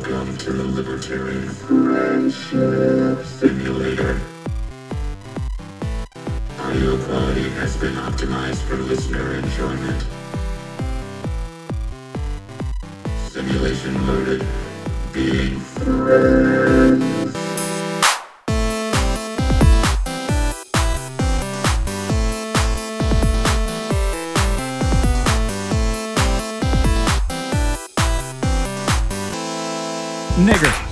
Welcome to the Libertarian Friendship Simulator. Audio quality has been optimized for listener enjoyment. Simulation loaded. Being friends. Nigger.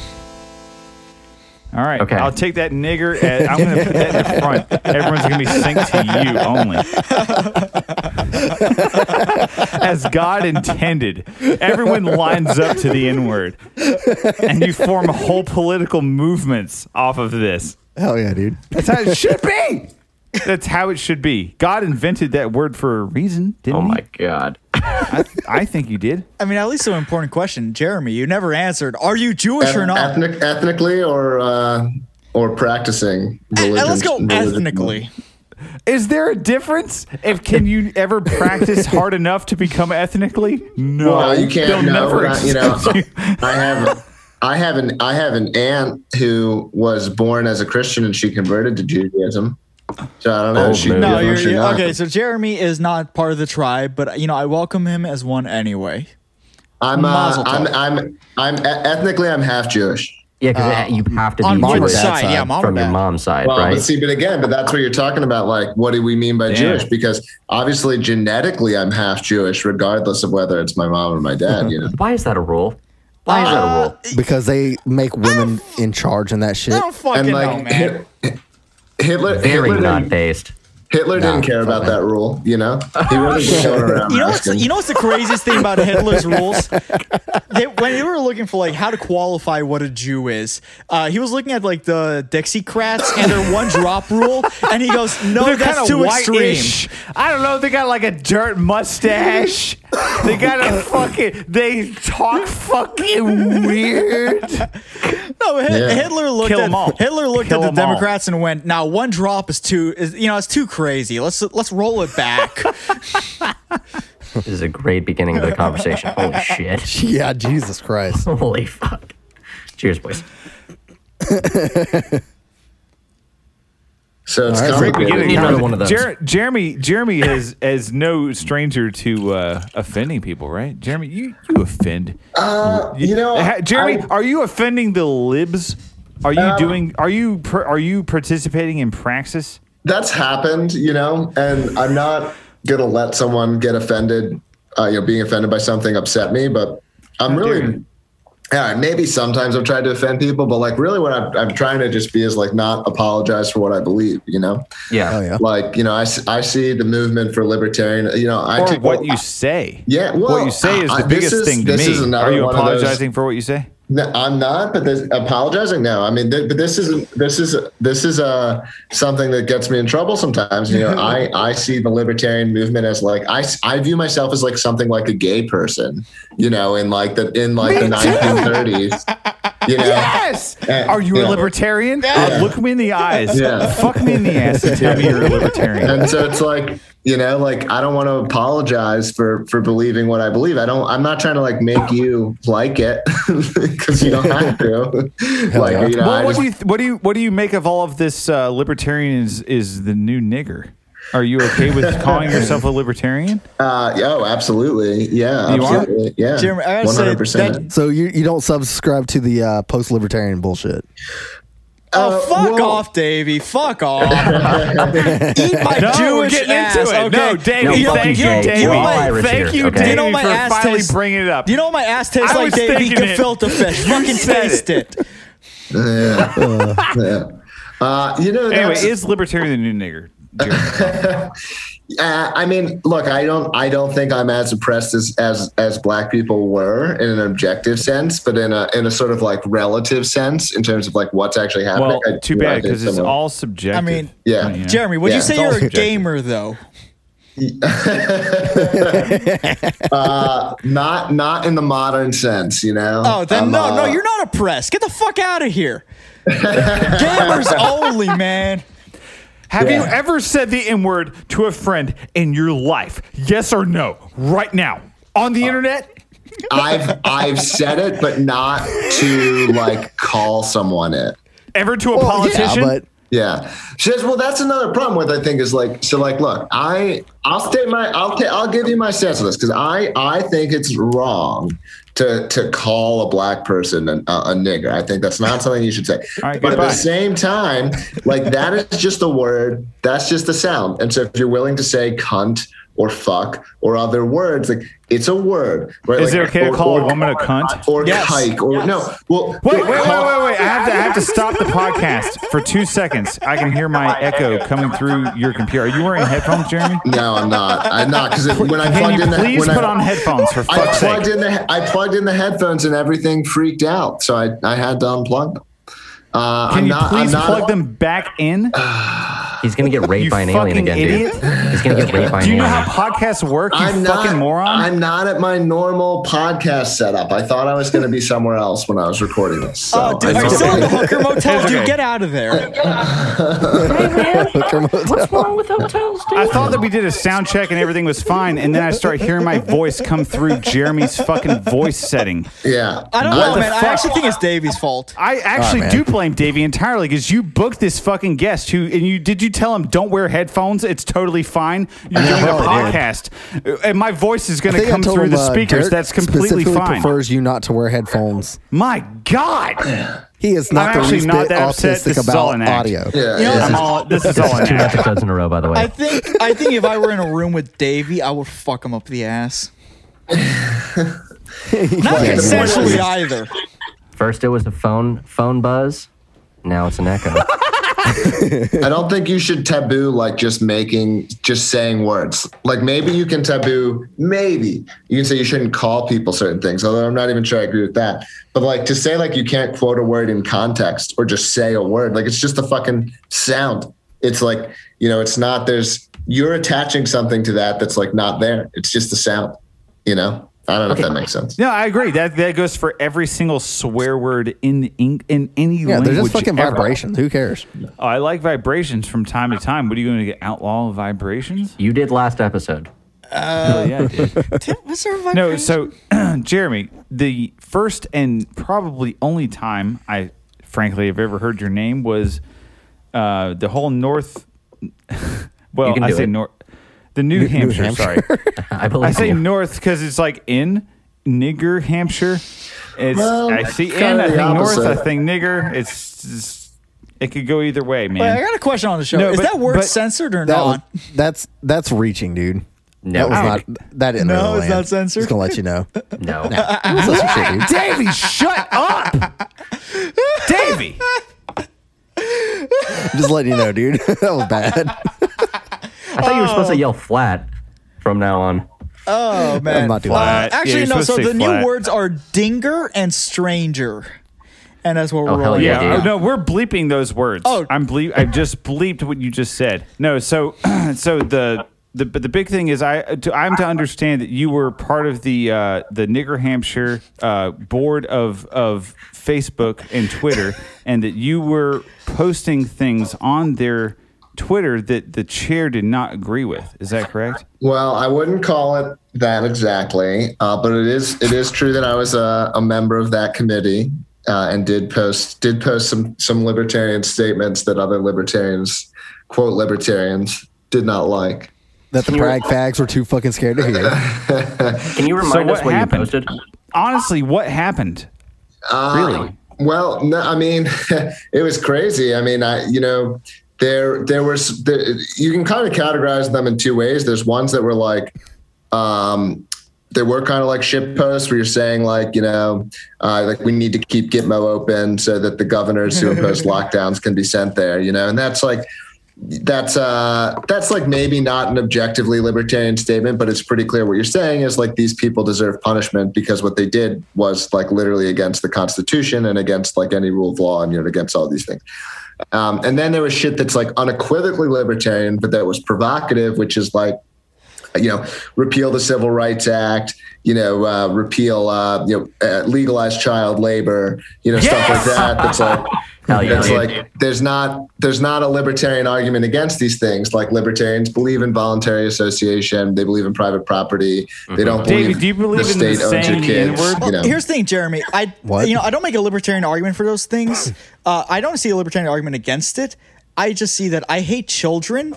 All right. Okay. I'll take that nigger. And I'm going to put that in the front. Everyone's going to be synced to you only. As God intended. Everyone lines up to the N word. And you form whole political movements off of this. Hell yeah, dude. That's how it should be. That's how it should be. God invented that word for a reason, didn't Oh he? my god. I, I think you did. I mean, at least an important question, Jeremy. You never answered. Are you Jewish or not? Ethnic, ethnically or uh, or practicing religion? let's go religion. ethnically. Is there a difference? If can you ever practice hard enough to become ethnically? No, Well, you can't. No, never you know, you. I have. I have an I have an aunt who was born as a Christian and she converted to Judaism. So I don't know. Oh, she. No, you're, she you're- not. okay. So Jeremy is not part of the tribe, but you know I welcome him as one anyway. I'm, uh, Mazel I'm. I'm I'm ethnically I'm half Jewish. Yeah, because uh, you have to be mom or Jewish side, side yeah, uh, mom or from your mom's side, Well, right? but see, but again, but that's what you're talking about. Like, what do we mean by Yeah. Jewish? Because obviously, genetically, I'm half Jewish, regardless of whether it's my mom or my dad. You know. Why is that a rule? Why is that a uh, rule? Because they make women in charge and that shit. I don't fucking and know, like man. Hit- Hitler, Very Hitler, not based. Hitler Nah, didn't care about that. that rule. You know, he really was going around. You know what's asking. you know what's the craziest thing about Hitler's rules? They, when they were looking for like how to qualify what a Jew is, uh, he was looking at like the Dixiecrats and their one drop rule, and he goes, "No, They're that's too extreme." white-ish. I don't know. They got like a dirt mustache. they got a fucking. They talk fucking weird. No, Hi- Yeah. Hitler looked Kill at 'em all. Hitler looked Kill at 'em the all. Democrats and went, "Now one drop is too, is, you know, it's too crazy. Let's let's roll it back." This is a great beginning of the conversation. Holy shit. Yeah, Jesus Christ. Holy fuck. Cheers, boys. So it's All right, Great complicated. beginning. Another one of those. Jer- Jeremy, Jeremy is is no stranger to uh, offending people, right? Jeremy, you you offend. Uh, you know, Ha- Jeremy, I- are you offending the libs? Are you Um, doing? Are you per, are you participating in praxis? That's happened, you know, and I'm not gonna let someone get offended, uh, you know, being offended by something upset me, but I'm dare really, you. yeah, maybe sometimes I've tried to offend people, but like really what I'm, I'm trying to just be is like not apologize for what I believe, you know, Yeah. Oh, yeah. like, you know, I, I see the movement for libertarian, you know, I Or take what you say? Yeah, what you say is the this biggest is- thing to this me. is Are you one of those- apologizing for what you say? No, I'm not, but this, apologizing. No, I mean, th- but this is this is this is uh, something that gets me in trouble sometimes. You know, I I see the libertarian movement as like I I view myself as like something like a gay person. You know, in like the in like the 1930s. You know, Yes. Uh, Are you a yeah. libertarian? Uh, look me in the eyes. Yeah. Fuck me in the ass and tell me you're a libertarian. and so it's like you know, like I don't want to apologize for for believing what I believe. I don't. I'm not trying to like make you like it because you don't have to. like yeah. you know, Well, what just- do you what do you what do you make of all of this? Uh, libertarian is is the new nigger. Are you okay with calling yourself a libertarian? Uh, oh, absolutely. Yeah, You are? Yeah, Jeremy, I gotta hundred percent. that- So you, you don't subscribe to the uh, post libertarian bullshit. Oh, Uh, fuck well- off, Davey. Fuck off. Eat my No, we're Jewish getting ass. into it. Okay. No, Davey, No, you know, fuck thank you, you, Jay. Davey. We're all my- Irish Thank here, you, okay? Davey, You know my for ass finally tastes- bringing it up. Do you know what my ass tastes I like, was Davey? thinking it. Gefilte fish. Fucking said taste it. Yeah. Uh, you know, anyway, is libertarian the new nigger? Jeremy? uh, I mean, look, I don't, I don't think I'm as oppressed as as as black people were in an objective sense, but in a in a sort of like relative sense in terms of like what's actually happening. well, I- too bad because it's someone- all subjective. I mean, Yeah. You know? Jeremy, would Yeah, you say it's you're a subjective. gamer, though? uh, not not in the modern sense, you know. Oh, then I'm, no, uh, no, you're not oppressed. Get the fuck out of here. Gamers only, man. Have you ever said the N word to a friend in your life? Yes or no? Right now on the uh, internet. I've I've said it, but not to like call someone it. Ever to a Well, politician? Yeah, but Yeah. She says, well, that's another problem with I think is like so like look, I I'll state my I'll ta- I'll give you my sense of this because I I think it's wrong to to call a black person a, a nigger. I think that's not something you should say. Right, but at the same time, like that is just a word. That's just a sound. And so if you're willing to say cunt or fuck or other words, like it's a word. Right? Is Like, it okay to call or- a woman a cunt? or Yes. kike or no? Well, Wait, wait, wait, wait, wait! I have to, I have to stop the podcast for two seconds. I can hear my echo coming through your computer. Are you wearing headphones, Jeremy? No, I'm not. I'm not because when I plugged in the please when put I, on headphones for I fuck's plugged sake? in the I plugged in the headphones and everything freaked out, so I, I had to unplug them. Uh, Can I'm you not, please I'm not, plug them back in? He's gonna get raped You by an alien again, idiot. dude. He's gonna get raped by an Do you know alien. how podcasts work? You I'm fucking not, moron. I'm not at my normal podcast setup. I thought I was going to be somewhere else when I was recording this. So Oh, dude, I are you still in the hooker motel? It's Dude, get out of there. Hooker Motel. What's wrong with hotels, dude? I thought that we did a sound check and everything was fine, and then I started hearing my voice come through Jeremy's fucking voice setting. yeah. I don't What know, the man. I actually think it's Davey's fault. I actually man. do blame Davey entirely because you booked this fucking guest who and you did you tell him don't wear headphones? It's totally fine. You're doing a probably did. podcast, and my voice is going to come through him, the uh, speakers. Derek That's completely specifically fine. prefers you not to wear headphones. My God, He is not I'm the actually least not bit that upset. autistic This is all about an audio. Yeah, You know, yeah. I'm all. This is all Two act. episodes in a row, by the way. I think I think if I were in a room with Davey, I would fuck him up the ass. Not the consensually either. First it was a phone phone buzz. Now it's an echo. I don't think you should taboo like just making just saying words. Like maybe you can taboo, maybe you can say you shouldn't call people certain things, although I'm not even sure I agree with that. But like to say like you can't quote a word in context or just say a word, like it's just a fucking sound. It's like, you know, it's not there's you're attaching something to that that's like not there. It's just a sound, you know? I don't know if that makes sense. No, I agree. That that goes for every single swear word in in, in any Yeah, language. they're just fucking ever. vibrations. Who cares? Oh, I like vibrations from time to time. What are you going to get outlaw vibrations? you did last episode. Oh yeah, I did. Tim, what's there a No, so Jeremy, the first and probably only time I frankly have ever heard your name was uh, the whole North. Well, I say it. North, the New, Hampshire, Hampshire. Sorry, I believe I say you. North because it's like in nigger Hampshire. It's Well, I see it's in. I the think North. I think nigger. It's just, it could go either way, man. Wait, I got a question on the show. No, Is but- that word but- censored or That was, not? that's that's reaching, dude. No. That was not. That didn't. No, really it's not censored? Just gonna let you know. No. That's some shit, dude. Davey, shut up, Davey. Just letting you know, dude. that was bad. I thought you were supposed to yell flat from now on. Oh man, I'm not doing that. Yeah, actually, you're no. So the flat. new words are dinger and stranger, and that's what we're Oh, rolling. yeah, Yeah, oh, no, we're bleeping those words. Oh. I'm bleep. I just bleeped what you just said. No, so so the the but the big thing is I to, I'm to understand that you were part of the uh, the Nigger Hampshire uh, board of of Facebook and Twitter, and that you were posting things on their Twitter that the chair did not agree with. Is that correct? Well, I wouldn't call it that exactly, uh, but it is it is true that I was a, a member of that committee uh, and did post did post some some libertarian statements that other libertarians quote libertarians did not like. That the brag fags were too fucking scared to hear. Can you remind So us what what happened? you posted? Honestly, what happened? really? Well, no, I mean, it was crazy. I mean, I you know there there was there, you can kind of categorize them in two ways. There's ones that were like um they were kind of like ship posts where you're saying like you know uh, like we need to keep Gitmo open so that the governors who impose lockdowns can be sent there you know and that's like that's uh that's like maybe not an objectively libertarian statement but it's pretty clear what you're saying is like these people deserve punishment because what they did was like literally against the constitution and against like any rule of law and you know against all these things um, and then there was shit that's like unequivocally libertarian but that was provocative which is like you know, repeal the Civil Rights Act, you know, uh, repeal, uh, you know, uh, legalize child labor, you know, stuff like that. That's like, Hell yeah, It's dude. like there's not there's not a libertarian argument against these things. Like libertarians believe in voluntary association, they believe in private property. They don't believe David, do you believe the in the state owns your kids. N-word? You know. Here's the thing, Jeremy. I What? you know I don't make a libertarian argument for those things. Uh, I don't see a libertarian argument against it. I just see that I hate children,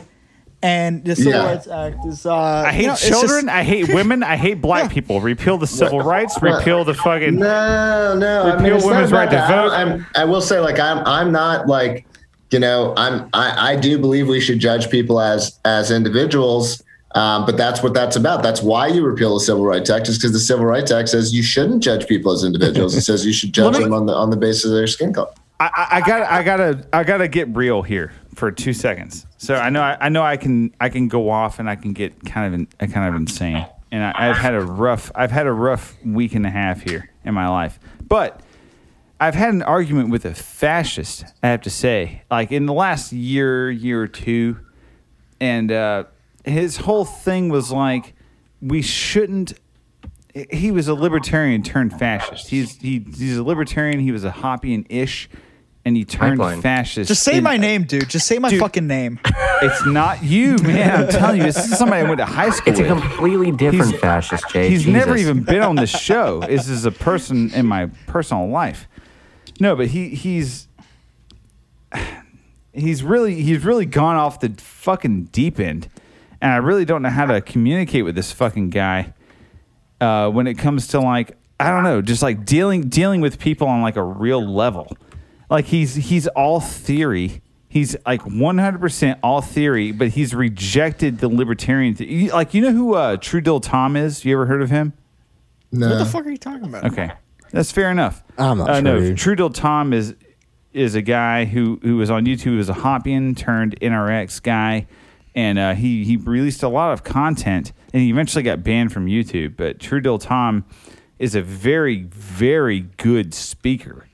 and the Civil Yeah. Rights Act is. Uh, I hate you know, it's just- children. I hate women. I hate black people. Repeal the civil rights. Repeal the fucking. No, no. I Repeal mean, women's right to. I vote. I'm, I will say, like, I'm, I'm not like, you know, I'm, I, I do believe we should judge people as, as individuals. Um, but that's what that's about. That's why you repeal the Civil Rights Act, is because the Civil Rights Act says you shouldn't judge people as individuals. it says you should judge me- them on the on the basis of their skin color. I, I- I got. I gotta. I gotta get real here for two seconds. So I know. I, I know. I can. I can go off and I can get kind of, in, uh, kind of insane. And I, I've had a rough. I've had a rough week and a half here in my life. But I've had an argument with a fascist. I have to say, like in the last year, year or two, and uh, his whole thing was like, we shouldn't. He was a libertarian turned fascist. He's he, he's a libertarian. He was a Hoppian ish, and he turned Pipeline. fascist. Just say in- my name, dude. Just say my Dude. fucking name. It's not you, man. I'm telling you, this is somebody I went to high school It's a completely different He's- fascist, Jay. He's never even been on this show. This is a person in my personal life. No, but he he's he's really he's really gone off the fucking deep end, and I really don't know how to communicate with this fucking guy uh, when it comes to like I don't know, just like dealing dealing with people on like a real level. Like he's he's all theory. He's like 100% all theory, but he's rejected the libertarian. Th- like you know who uh, True Tom is? You ever heard of him? No. What the fuck are you talking about? Okay, that's fair enough. I'm not uh, sure, No, dude. True Dill Tom is is a guy who who was on YouTube. He was a Hoppian turned NRX guy, and uh, he he released a lot of content, and he eventually got banned from YouTube. But True Dill Tom is a very very good speaker,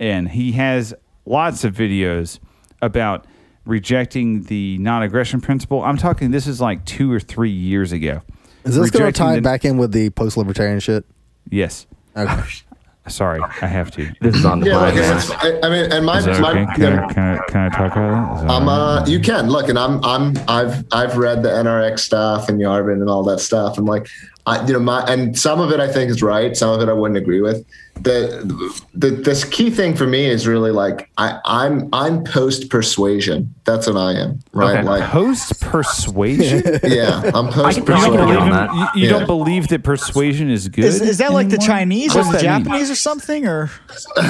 and he has lots of videos about rejecting the non-aggression principle. I'm talking. This is like two or three years ago. Is this going to tie the- back in with the post libertarian shit? Yes. Okay. Sorry, I have to. This is on the Yeah, fly, look, man. it's, I, I mean, and my, Is my okay? Can, know, I, can, I, can I talk about that I'm uh you can look and I'm I'm I've I've read the NRX stuff and Yarvin and all that stuff and like I you know my and some of it I think is right some of it I wouldn't agree with the the this key thing for me is really like I I'm I'm post persuasion that's what I am right Okay. like Post persuasion. yeah I'm post you can don't believe on in- that. you, you Yeah. don't believe that persuasion is good. Is, is that like the anymore? Chinese or the that mean? Japanese or something? Or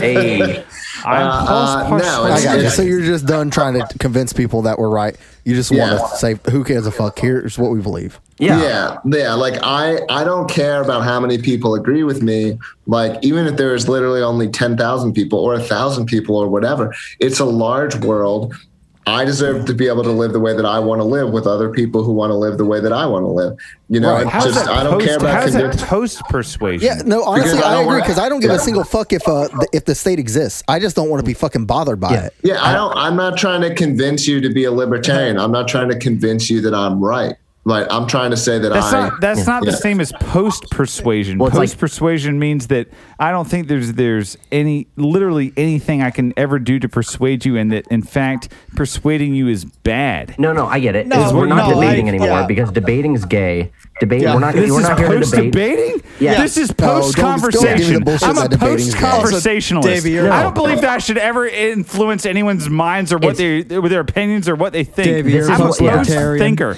Hey, I'm Uh, post no, I it's- got you. So you're just done trying to convince people that we're right. You just Yeah. want to say, "Who cares a fuck? Here's what we believe." yeah. yeah yeah like i i don't care about how many people agree with me like even if there is literally only 10,000 people or a thousand people or whatever it's a large world I deserve to be able to live the way that I want to live with other people who want to live the way that I want to live. You know, Right. just I don't post, care about how's that post persuasion? Yeah, no, honestly, Because I I, agree because I don't give yeah. a single fuck if uh th- if the state exists. I just don't want to be fucking bothered by Yeah. it. Yeah, I don't. I'm not trying to convince you to be a libertarian. I'm not trying to convince you that I'm right. Like I'm trying to say that That's I. not that's not the same as post persuasion. Well, post persuasion means that I don't think there's there's any literally anything I can ever do to persuade you, and that in fact persuading you is bad. No, no, I get it. No, we're not no, debating I- anymore yeah. because debating is gay. Debate. Yeah. We're not. This we're is not here to post debate. debating. Yeah. This is post don't give me the conversation. bullshit I'm a that debating is post bad. conversationalist. Davey, you're- I don't believe that I should ever influence anyone's minds or what they with their opinions or what they think. Davey, you're a I'm a post- yeah. thinker.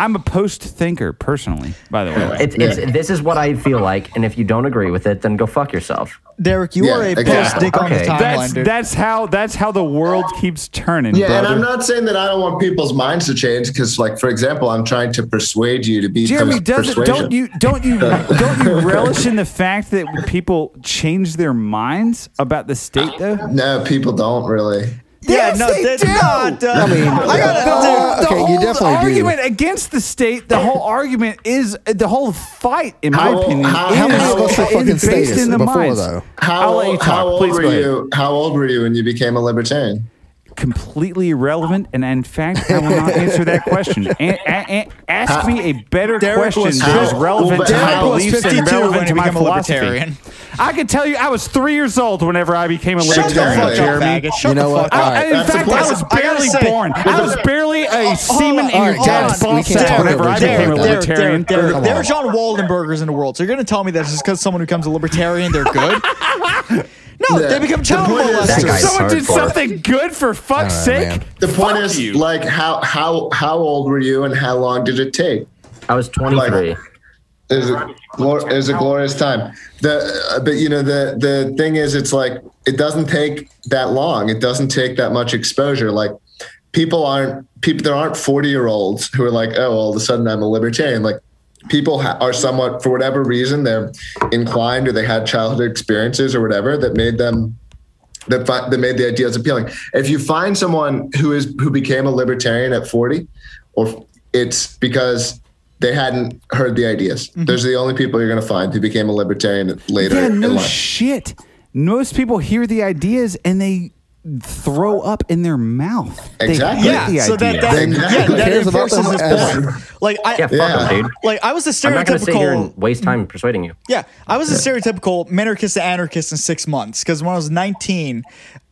I'm a post thinker personally. By the way, It's, it's, this is what I feel like, and if you don't agree with it, then go fuck yourself. Derek, you Yeah, are a exactly. post dick on the timeline, that's dude. that's how that's how the world keeps turning. Yeah, and. I'm not saying that I don't want people's minds to change because, like, for example, I'm trying to persuade you to be Jeremy, doesn't don't you don't you don't you relish in the fact that people change their minds about the state though? No, people don't really. Yeah, no, they that's do. not. Uh, I mean, I gotta. The whole, the okay, you whole definitely do. argument against the state, the whole argument is the whole fight, in my old- opinion, how- is, how many of is fucking based in the before, minds. though? How, I'll old- talk. how old Please were you? How old were you when you became a libertarian? Completely irrelevant, and in fact, I will not answer that question. A- a- a- ask me a better Derek question that is relevant well, to my Derek was beliefs and 52 relevant when to he my became a philosophy. Libertarian. I can tell you, I was three years old whenever I became a Shut the libertarian, fuck up, Jeremy. faggot. Shut You know the what? fuck All up. right. I, in That's fact, I point. was I barely say- born. I was barely a semen in your right, dad's hold on. ball We can't talk whenever I each other became a libertarian. There, there, there are John Waldenbergers in the world. So you're going to tell me that just because someone becomes a libertarian, they're good? No, Yeah. they become child point is- That guy's molesters. Someone did hardcore. something good for fuck's I sake. know, man. The point Fuck is you. like how how how old were you and how long did it take? I was 23. Is is a glorious time. The but you know the the thing is it's like it doesn't take that long. It doesn't take that much exposure. Like people aren't people there aren't 40 year olds who are like oh all of a sudden I'm a libertarian. Like people ha- are somewhat for whatever reason they're inclined or they had childhood experiences or whatever that made them that, fi- that made the ideas appealing. If you find someone who is who became a libertarian at 40, or it's because they hadn't heard the ideas. Mm-hmm. Those are the only people you're going to find who became a libertarian later Yeah, no shit. Most people hear the ideas and they throw up in their mouth. Exactly. hate Yeah, the so that, idea. that, Exactly. yeah, Who that cares about enforces his point. Like I, Yeah, fuck Yeah. him, dude. like I was a I'm not going to sit here and waste time persuading you. Yeah, I was a stereotypical minarchist to anarchist in six months because when I was 19,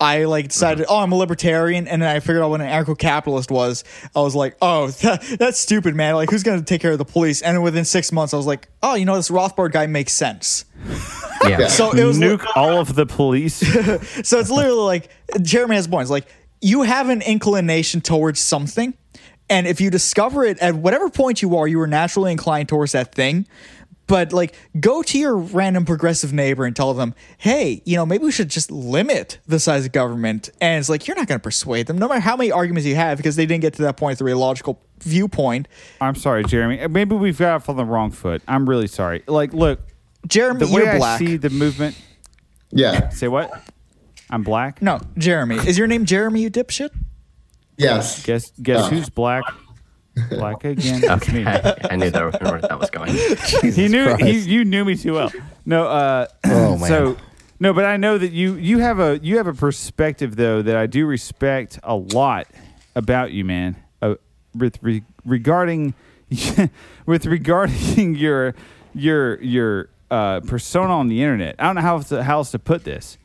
I like decided, mm-hmm. oh, I'm a libertarian, and then I figured out what an anarcho-capitalist was. I was like, oh, that, that's stupid, man. Like, who's gonna take care of the police? And then within six months, I was like, oh, you know, this Rothbard guy makes sense. Yeah. So it was Nuke all of the police. so it's literally like Jeremy has points. Like you have an inclination towards something, and if you discover it at whatever point you are, you are naturally inclined towards that thing. But like, go to your random progressive neighbor and tell them, "Hey, you know, maybe we should just limit the size of government." And it's like you're not going to persuade them, no matter how many arguments you have, because they didn't get to that point through a logical viewpoint. I'm sorry, Jeremy. Maybe we've got off on the wrong foot. I'm really sorry. Like, look, Jeremy, the way you're I black. see the movement. Yeah. Say what? I'm black. no, Jeremy, is your name Jeremy? You dipshit. Yes. Guess guess Oh. who's black? Black again. It's me. Okay. I knew that, where that was going. he knew he, you knew me too well. No, uh, Oh, man. so no, but I know that you you have a you have a perspective though that I do respect a lot about you, man. Uh, with re- regarding with regarding your your your uh, persona on the internet. I don't know how else to, how else to put this.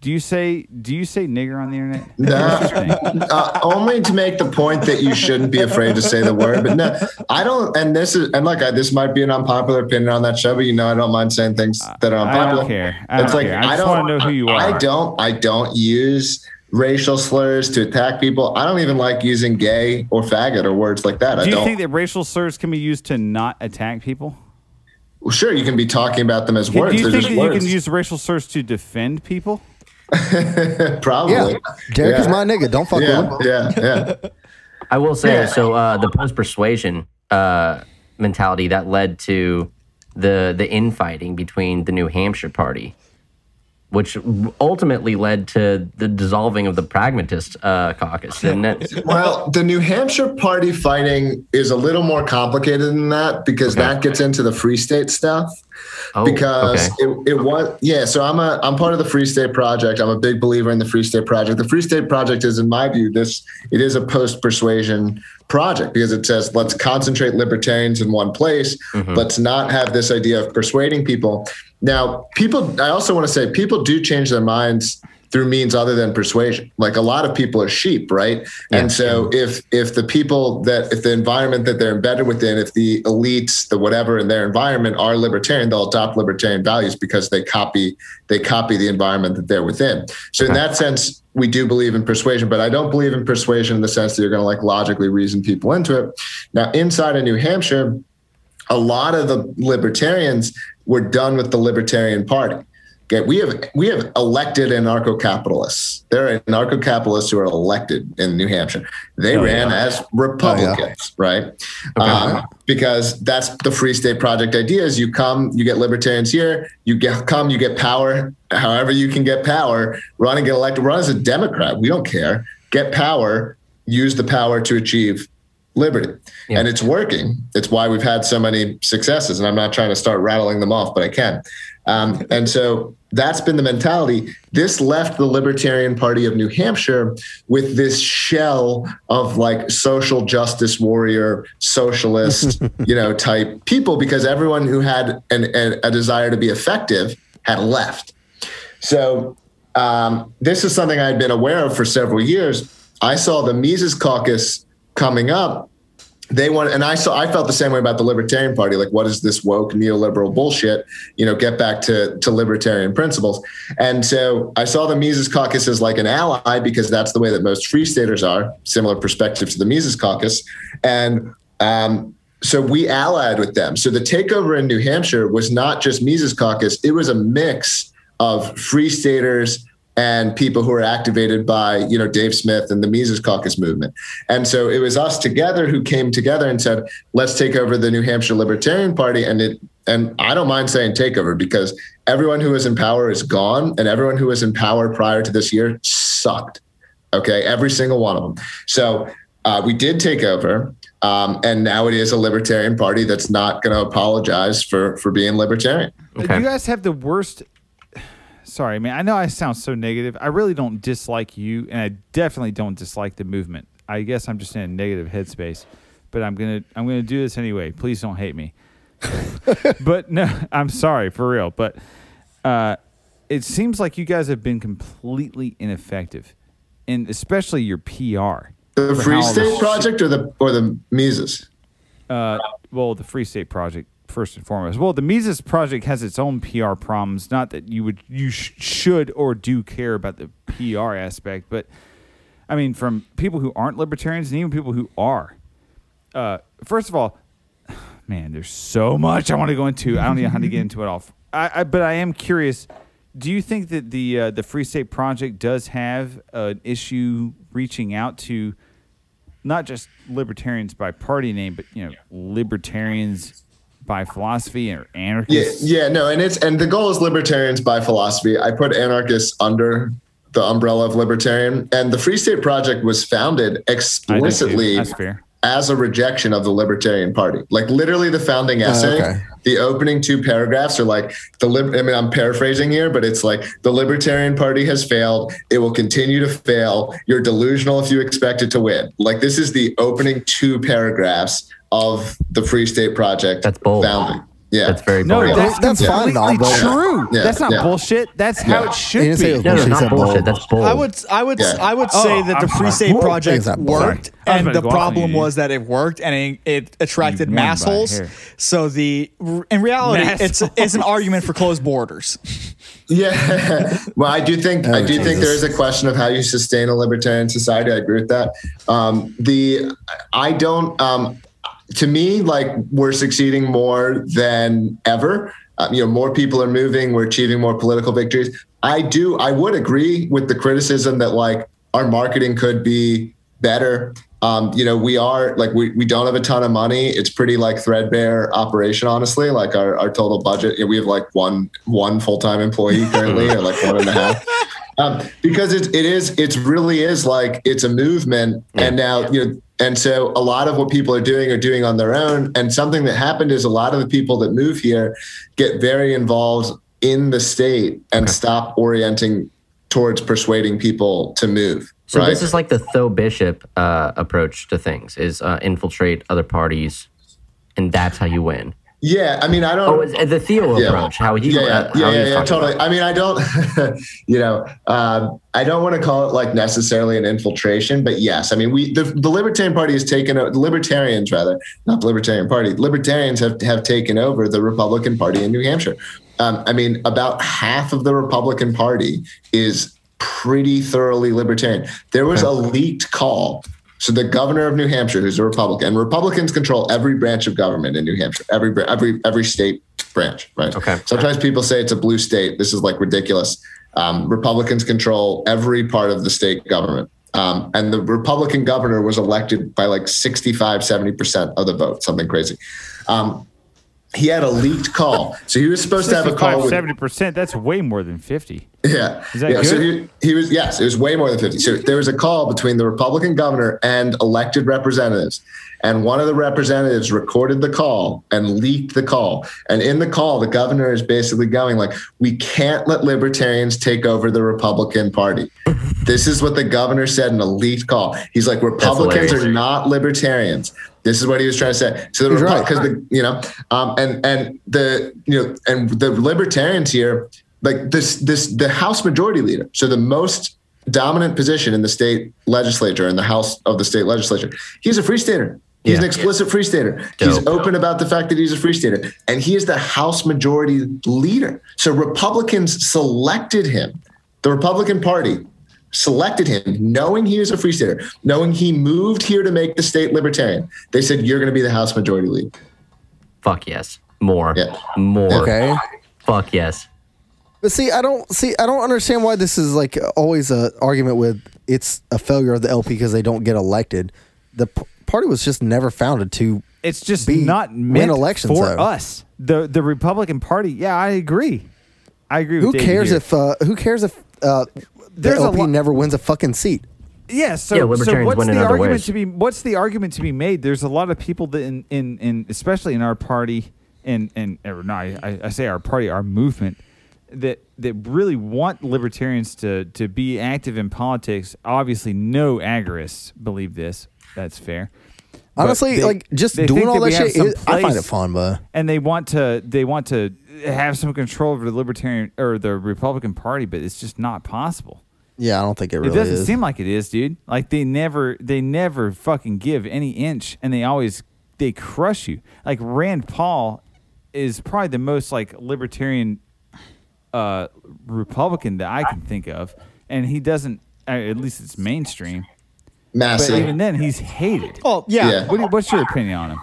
Do you say do you say nigger on the internet? Thing? uh, only to make the point that you shouldn't be afraid to say the word. But no, I don't. And this is and like I, this might be an unpopular opinion on that show, but you know I don't mind saying things that are I don't unpopular. care. I don't care. I just wanna know who you are. I don't. I don't use racial slurs to attack people. I don't even like using gay or faggot or words like that. I Do you don't. think that racial slurs can be used to not attack people? Well, sure, you can be talking about them as Can- words. do you They're think just that you words. can use racial slurs to defend people? Probably. Yeah. Derek Yeah. is my nigga. Don't fuck Yeah, with him. yeah, yeah. I will say Yeah. so. Uh, the post persuasion uh, mentality that led to the the infighting between the New Hampshire party, which ultimately led to the dissolving of the pragmatist uh, caucus, didn't it? Well, the New Hampshire party fighting is a little more complicated than that because Okay. that gets into the free state stuff. Oh, because okay. it, it was yeah so i'm a i'm part of the free state project i'm a big believer in the free state project the free state project is in my view this it is a post persuasion project because it says let's concentrate libertarians in one place Mm-hmm. let's not have this idea of persuading people now people i also want to say people do change their minds through means other than persuasion. Like a lot of people are sheep right? And so if if the people that if the environment that they're embedded within if the elites the whatever in their environment are libertarian they'll adopt libertarian values because they copy they copy the environment that they're within. So in that sense we do believe in persuasion but i don't believe in persuasion in the sense that you're going to like logically reason people into it. Now inside of new hampshire a lot of the libertarians were done with the libertarian party Okay, we have we have elected anarcho-capitalists. There are anarcho-capitalists who are elected in New Hampshire. They Oh, ran yeah. as Republicans, right? Um, because that's the Free State Project idea: is you come, you get libertarians here, you get come, you get power. However, you can get power, run and get elected. Run as a Democrat. We don't care. Get power. Use the power to achieve liberty. Yeah. And it's working. It's why we've had so many successes. And I'm not trying to start rattling them off, but I can. Um, and so that's been the mentality. This left the Libertarian Party of New Hampshire with this shell of like social justice warrior, socialist, you know, type people because everyone who had an, an, a desire to be effective had left. So um, this is something I had been aware of for several years. I saw the Mises Caucus coming up. They want, and I saw, I felt the same way about the Libertarian Party. Like, what is this woke neoliberal bullshit? You know, get back to to libertarian principles. And so I saw the Mises Caucus as like an ally because that's the way that most free staters are. Similar perspective to the Mises Caucus, and um, so we allied with them. So the takeover in New Hampshire was not just Mises Caucus; it was a mix of free staters and people who are activated by you know Dave Smith and the Mises Caucus movement. And so it was us together who came together and said, let's take over the New Hampshire Libertarian Party. And it and I don't mind saying takeover because everyone who was in power is gone, and everyone who was in power prior to this year sucked. Okay, every single one of them. So uh, we did take over. Um, and now it is a libertarian party that's not going to apologize for for being libertarian. Okay. You guys have the worst. Sorry, I mean, I know I sound so negative. I really don't dislike you, and I definitely don't dislike the movement. I guess I'm just in a negative headspace, but I'm gonna I'm gonna do this anyway. Please don't hate me. but no, I'm sorry for real. But uh, it seems like you guys have been completely ineffective, and especially your PR. The Free State Project or the or the Mises. Uh, well, the Free State Project first and foremost. Well, the Mises Project has its own PR problems. Not that you would you sh- should or do care about the PR aspect, but I mean, from people who aren't libertarians and even people who are. Uh, first of all, man, there's so much I want to go into. I don't know how to get into it all. I, I but I am curious. Do you think that the uh, the Free State Project does have an issue reaching out to not just libertarians by party name, but you know, libertarians by philosophy or anarchists? yeah, no, and it's and the goal is libertarians by philosophy. I put anarchists under the umbrella of libertarian, and the Free State Project was founded I do too. explicitly as a rejection of the Libertarian Party. Like literally, the founding oh, essay, okay. the opening two paragraphs are like the. Lib- I mean, I'm paraphrasing here, but it's like the Libertarian Party has failed. It will continue to fail. You're delusional if you expect it to win. Like this is the opening two paragraphs of the Free State Project. That's bold. Founding. Yeah. That's very No, bold. that's, That's fine, completely though, true. Yeah, that's not yeah. bullshit. That's how it should didn't say it be. was no, no, bullshit, not bullshit. That's bold. I would I would Yeah. I would Oh, say that the I'm Free. State Project Is that bold? worked, Sorry. I was and the to go off on problem was that it worked and it, it attracted You won mass by a holes. hair. So the in reality, Mass it's it's an argument for closed borders. Yeah. well, I do think I Oh, do think there is a question of how you sustain a libertarian society. I agree with that. Um, the I don't. Um, to me, like we're succeeding more than ever. Um, you know, more people are moving. We're achieving more political victories. I do. I would agree with the criticism that like our marketing could be better. Um, you know, we are like we, we don't have a ton of money. It's pretty like threadbare operation, honestly. Like our, our total budget, you know, we have like one one full time employee currently, or like one and a half. Um, because it, it is it's really is like it's a movement, and now you know, and so a lot of what people are doing are doing on their own. And something that happened is a lot of the people that move here get very involved in the state and stop orienting towards persuading people to move. So right? this is like the Tho Bishop uh, approach to things: is uh, infiltrate other parties, and that's how you win. Yeah. I mean, I don't. Oh, it's, the Theo Yeah. approach. How uh, yeah, yeah, yeah, yeah, totally. about. I mean, I don't, you know, um, I don't want to call it like necessarily an infiltration, but yes, I mean, we the, the Libertarian Party has taken the Libertarians rather, not the Libertarian Party. Libertarians have have taken over the Republican Party in New Hampshire. Um, I mean, about half of the Republican Party is pretty thoroughly libertarian. There was a leaked call. So the governor of New Hampshire, who's a Republican, Republicans control every branch of government in New Hampshire, every every every state branch, right? Okay. Sometimes people say it's a blue state. This is like ridiculous. Um, Republicans control every part of the state government. Um, and the Republican governor was elected by like 65, 70% of the vote, something crazy. Um, he had a leaked call. So he was supposed to have a call with, 70%. That's way more than 50. yeah. Is that yeah. So he, he was, yes, it was way more than 50. So there was a call between the Republican governor and elected representatives. And one of the representatives recorded the call and leaked the call. And in the call, the governor is basically going like, we can't let libertarians take over the Republican Party. this is what the governor said in a leaked call. He's like, Republicans are not libertarians. This is what he was trying to say. So the He's right. because the you know, um, and and the you know, and the libertarians here like this this the House Majority Leader, so the most dominant position in the state legislature in the House of the state legislature. He's a free stater. He's Yeah. an explicit free stater. He's open about the fact that he's a free stater, and he is the House Majority Leader. So Republicans selected him. The Republican Party selected him knowing he was a free stater, knowing he moved here to make the state libertarian. They said, You're going to be the House Majority Leader. Fuck yes. More. Yeah. More. Okay. Fuck yes. But see, I don't see. I don't understand why this is like always a argument with it's a failure of the LP because they don't get elected. The p- party was just never founded to. It's just be- not win meant elections, for though. us. The the Republican Party. Yeah, I agree. I agree. Who with David cares here. if? Uh, who cares if uh, the There's a LP lo- never wins a fucking seat? Yeah, so, Yeah, so what's the argument ways. to be what's the argument to be made? There's a lot of people that in in, in especially in our party and and or no, I, I say our party, our movement that that really want libertarians to to be active in politics. Obviously, no agorists believe this. That's fair. Honestly, they- like just doing all that that shit, is- I find it fun, but and they want to they want to have some control over the libertarian or the Republican Party, but it's just not possible. yeah, I don't think it really it doesn't is. seem like it is, dude. Like they never they never fucking give any inch, and they always they crush you. Like Rand Paul is probably the most like libertarian uh Republican that I can think of, and he doesn't. At least it's mainstream. But even then, he's hated. Oh yeah. Yeah. What you- what's your opinion on him?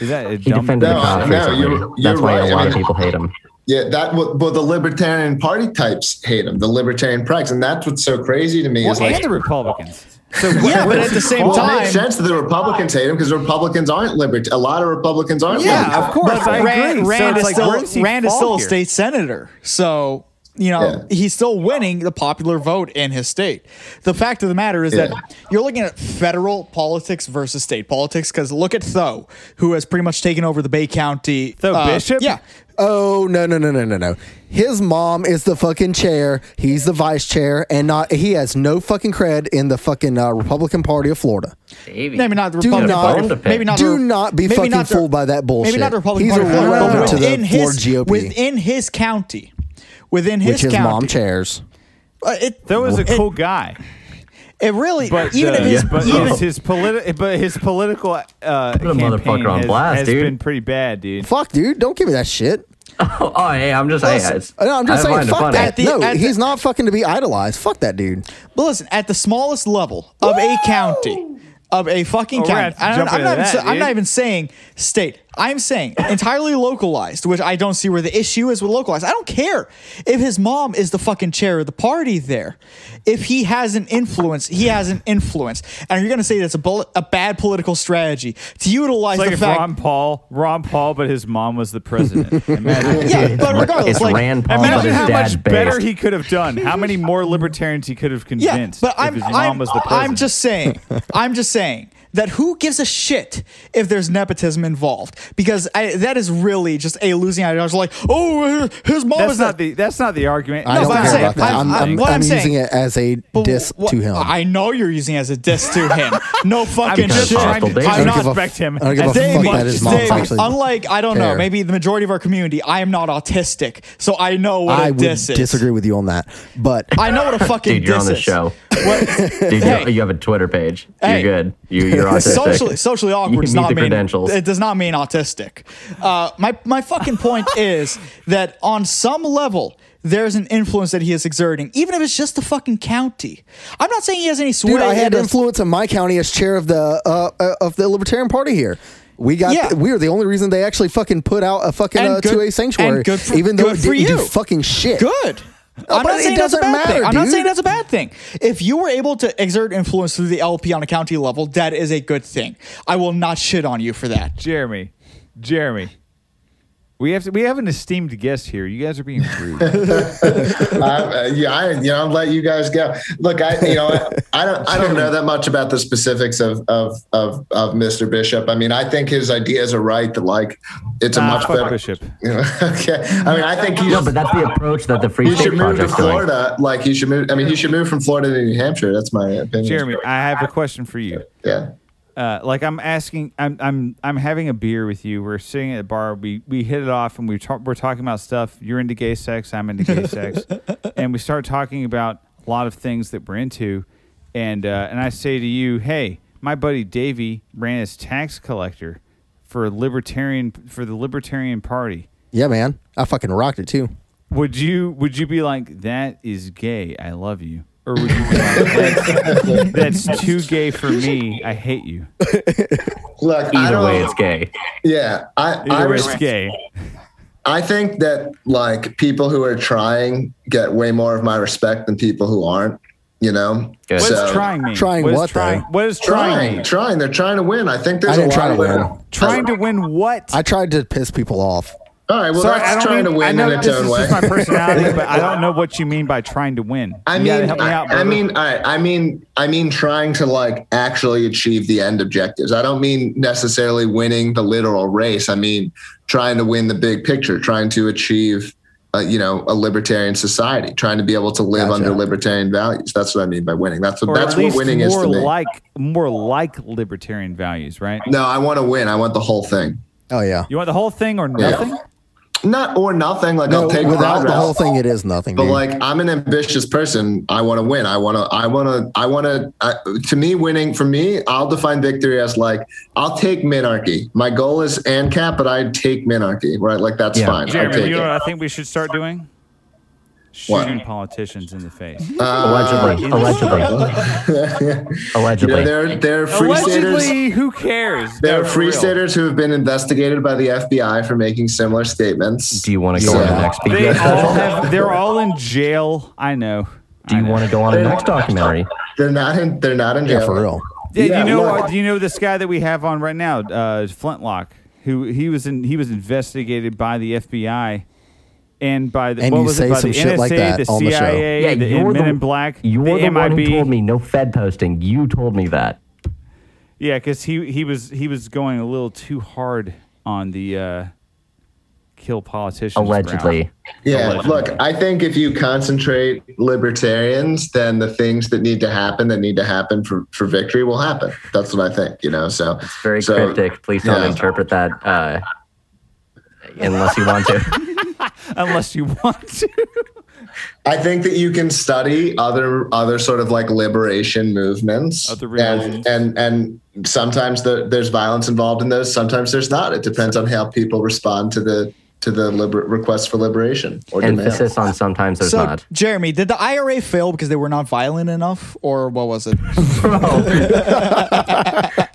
Is that a He dumb? defended No, the cause no, you're- That's you're why right. a lot I of people hate him. Yeah, that well, well, the Libertarian Party types hate him, the Libertarian prags, and that's what's so crazy to me well, is like, and the Republicans. So Yeah, but at the same well, it time, makes sense that the Republicans hate him because Republicans aren't libertarian. A lot of Republicans aren't. Yeah, libertarian. of course. But I Rand, agree. Rand so is like, still Rand is still a here? state senator, so you know Yeah. he's still winning the popular vote in his state. The fact of the matter is Yeah. that you're looking at federal politics versus state politics. Because look at Tho, who has pretty much taken over the Bay County. Tho Bishop? Yeah, Oh no no no no no no! His mom is the fucking chair. He's the vice chair, and not he has no fucking cred in the fucking uh, Republican Party of Florida. Maybe. maybe not the Do Republican not- Party. Bone Maybe not. Do the, not be fucking not the- fooled by that bullshit. Maybe not the Republican He's Party. a of Florida, relevant but to the within Florida his, GOP. Within his county, within his which his county, mom chairs. Uh, it, That was a it- cool guy. It really, But even the- if his, but even, his, his politi- but his political uh, a campaign motherfucker on has, blast, has dude. been pretty bad, dude. Fuck, dude, don't give me that shit. Oh, oh, hey, I'm just. Listen, it's- No, I'm just I saying, fuck that. The- no, at the- he's not fucking to be idolized. Fuck that dude. But listen, at the smallest level of a county, of a fucking Oh, county, I don't, I'm, not that, sa- I'm not even saying state. I'm saying entirely localized, which I don't see where the issue is with localized. I don't care if his mom is the fucking chair of the party there. If he has an influence, he has an influence. And you're going to say that's a, bul- a bad political strategy to utilize It's like the if fact. Ron Paul, Ron Paul, but his mom was the president. Imagine, yeah, but regardless, It's like, Rand Paul, but imagine his how dad much better he could have done. How many more libertarians he could have convinced. Yeah, convinced but I'm, if his mom I'm, was the president. I'm just saying, I'm just saying that who gives a shit if there's nepotism involved? Because I, that is really just a losing idea. I was like, oh, his mom That's is not not the. That's not the argument. I No, don't but I'm care saying- about that. I'm- I'm, I'm- I'm, what I'm I'm saying- using it as a diss What- to him. I know you're using it as a diss to him. No fucking just shit. trying to- Hostile Dave. I'm don't not respect him. I don't give a as fuck much that his as mom's Dave, Dave. actually unlike I don't know, maybe the majority of our community, I am not autistic, so I know what I a would diss is. disagree with you on that. But I know what a fucking Dude, you're on the show. What, Dude, Hey. you, you have a Twitter page. You're good. You, you're autistic. socially socially awkward does not mean it does not mean autistic. Uh, my my fucking point is that on some level there's an influence that he is exerting, even if it's just the fucking county. I'm not saying he has any sway. dude, I had influence in my county as chair of the uh, uh, of the Libertarian Party here. We got Yeah. we were the only reason they actually fucking put out a fucking And uh, 2A sanctuary, and good for- even though good it for didn't do fucking shit. Good. I'm but not it saying that's a doesn't bad matter, thing. I'm not saying that's a bad thing. If you were able to exert influence through the LP on a county level, that is a good thing. I will not shit on you for that. Jeremy, Jeremy, we have to, we have an esteemed guest here. You guys are being rude. I, uh, yeah, I, you know, I'll let you guys go. Look, I, you know, I, I don't, I don't know that much about the specifics of, of, of, of Mr. Bishop. I mean, I think his ideas are right. That like, it's a Ah, much better. Bishop. You know, okay. I mean, I think he's. No, but that's the approach that the Free he State should move to Project's doing. Florida. Like he should move. I mean, he should move from Florida to New Hampshire. That's my opinion. Jeremy, I have a question for you. Yeah. Uh, like I'm asking, I'm I'm I'm having a beer with you. We're sitting at a bar. We we hit it off, and we talk, we're talking about stuff. You're into gay sex. I'm into gay sex, and we start talking about a lot of things that we're into. And uh, and I say to you, hey, my buddy Davey ran as tax collector for libertarian for the Libertarian Party. Yeah, man. I fucking rocked it too. Would you would you be like that is gay? I love you, or would you be like that's, that's too gay for me? I hate you. Look, Either way, it's gay. yeah, I, I, way, it's gay. I think that like people who are trying get way more of my respect than people who aren't. You know, Good. What So- trying mean? Trying What what, trying? though? What does trying trying, mean? trying. They're trying to win. I think there's I didn't a try to of win. Trying to win what? I tried to piss people off. All right, well, Sorry, I that's don't trying mean, to I win know in its this own is way. just my personality, but I don't know what you mean by trying to win. I You mean, help me out, I, I mean, all right, I mean, I mean, trying to like actually achieve the end objectives. I don't mean necessarily winning the literal race. I mean, trying to win the big picture, trying to achieve, uh, you know, a libertarian society, trying to be able to live Gotcha. under libertarian values. That's what I mean by winning. That's what or that's at what least winning is to me. like more like libertarian values, right? no, I want to win. I want the whole thing. Oh yeah. You want the whole thing or nothing? Not or nothing. Like No, I'll take without the whole thing, it is nothing. But dude. like, I'm an ambitious person. I want to win. I want to. I want to. I want to. To me, winning for me, I'll define victory as like I'll take minarchy. My goal is ANCAP, but I take minarchy. Right? Like that's Yeah. fine. I'll Jeremy, take you know what I think we should start doing? What? Shooting politicians in the face. Allegedly. Allegedly. You Allegedly. know, there, there are free staters. Who cares? There are free real. staters who have been investigated by the FBI for making similar statements. Do you want to go on the next They all have. They're all in jail. I know. Do you want to go on the next documentary? They're not in. They're not in jail. yeah, for real. Yeah, Yeah, you know. no. uh, do you know this guy that we have on right now, uh, Flintlock? Who he was in? He was investigated by the FBI and by the And what you was say it? By some the shit NSA, like that the on the show. CIA, Yeah, the you're Men the, in Black, You're the the one who MIB. told me no Fed posting. You told me that. Yeah, because he he was he was going a little too hard on the uh, kill politicians. Allegedly. Yeah, Allegedly. look, I think if you concentrate libertarians, then the things that need to happen that need to happen for, for victory will happen. That's what I think, you know. So It's very so, cryptic. Please don't yeah. interpret that uh, unless you want to. unless you want to. I think that you can study other other sort of like liberation movements. Other and, and and sometimes the, there's violence involved in those, sometimes there's not. It depends on how people respond to the to the liber- request for liberation or demand. On sometimes there's So, not. Jeremy, did the IRA fail because they were not violent enough, or what was it?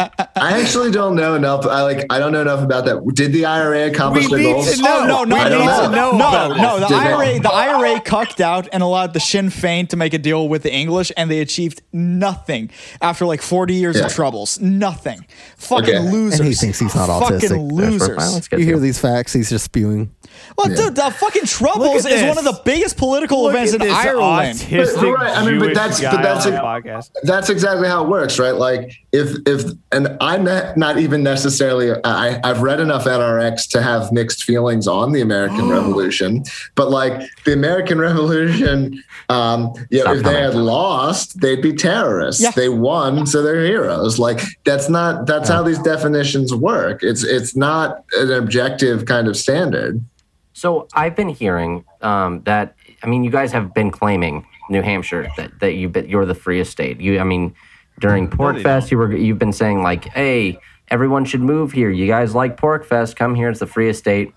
I actually don't know enough. I like I don't know enough about that. Did the IRA accomplish We their goals? to know. No, no, We I don't no, know. know no, no. The Did they? IRA, the IRA cucked out and allowed the Sinn Féin to make a deal with the English, and they achieved nothing after like forty years Yeah. of troubles. Nothing. Fucking Okay. losers. And he thinks he's not autistic. Fucking losers. violence You hear these facts? He's just spewing. Well, dude, the fucking troubles is one of the biggest political Look events in this Ireland. autistic But, right, I mean, but that's- but that's a- That's exactly how it works, right? Like if if and I'm not, not even necessarily I, I've read enough NRX to have mixed feelings on the American Revolution, but like the American Revolution, um, you know, if they had commenting. lost, they'd be terrorists. Yeah. They won, so they're heroes. Like that's not that's how these definitions work. It's it's not an objective kind of standard. So I've been hearing um, that. I mean, you guys have been claiming New Hampshire that that you you're the freest state. You, I mean, during Pork they Fest, you were you've been saying like, hey, everyone should move here. You guys like PorcFest? Come here. It's the freest state.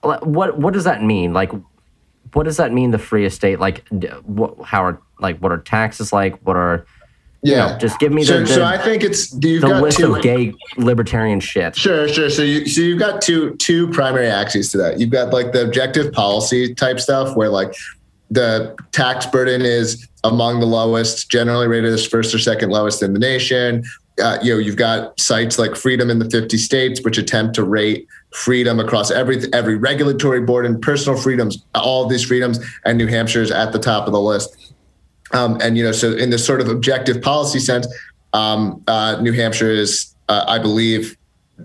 What what does that mean? Like, what does that mean? The freest state? Like, what, how are like what are taxes like? What are Yeah, just give me so, the- so I think it's you've the got list two, of gay libertarian shit? Sure, sure. So you so you've got two two primary axes to that. You've got like the objective policy type stuff where like the tax burden is among the lowest, generally rated as first or second lowest in the nation. Uh, you know, you've got sites like Freedom in the 50 states, which attempt to rate freedom across every every regulatory board and personal freedoms, all of these freedoms, and New Hampshire is at the top of the list. Um, and you know, so in this sort of objective policy sense, um, uh, New Hampshire is, uh, I believe,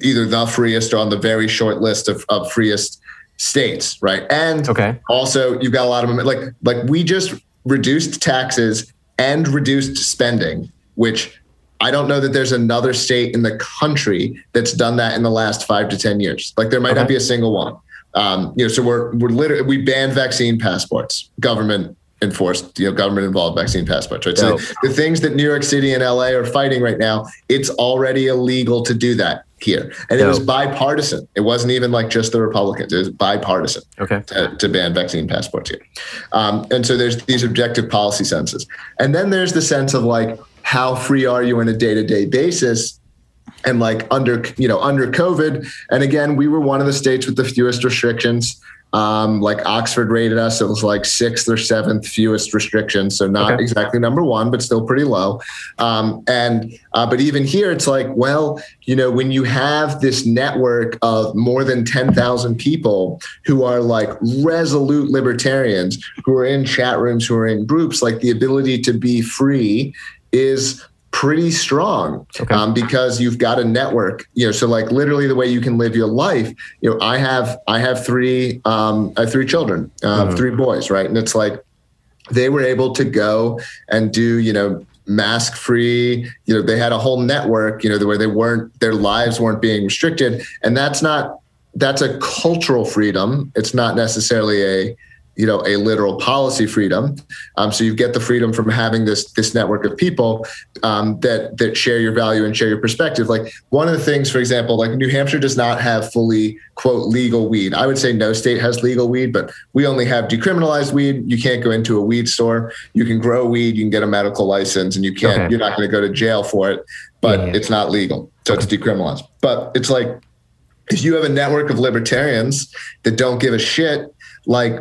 either the freest or on the very short list of, of freest states, right? And Okay. also, you've got a lot of them. Like like we just reduced taxes and reduced spending, which I don't know that there's another state in the country that's done that in the last five to ten years. Like there might not be a single one. Um, you know, so we're we're literally we banned vaccine passports, government enforced, you know, government involved vaccine passports. Right. So the things that New York City and LA are fighting right now, it's already illegal to do that here, and it was bipartisan. It wasn't even like just the Republicans; it was bipartisan Okay. to, to ban vaccine passports here. Um, and so there's these objective policy senses. And then there's the sense of like, how free are you on a day to day basis? And like under, you know, under COVID. And again, we were one of the states with the fewest restrictions. Um, like Oxford rated us, it was like sixth or seventh fewest restrictions. So not Okay. exactly number one, but still pretty low. Um, and uh, but even here, it's like, well, you know, when you have this network of more than ten thousand people who are like resolute libertarians, who are in chat rooms, who are in groups, like the ability to be free is pretty strong Okay. um, because you've got a network you know so like literally the way you can live your life you know i have i have three um i have three children uh, three boys right? And it's like they were able to go and do you know mask free you know they had a whole network you know where they weren't their lives weren't being restricted. And that's not that's a cultural freedom. It's not necessarily a you know a literal policy freedom. Um, so you get the freedom from having this this network of people um, that that share your value and share your perspective. Like one of the things for example like new hampshire does not have fully quote legal weed. I would say no state has legal weed but we only have decriminalized weed. You can't go into a weed store. You can grow weed. You can get a medical license and you can't Okay. you're not going to go to jail for it but Yeah, yeah. it's not legal. So it's decriminalized. But it's like if you have a network of libertarians that don't give a shit like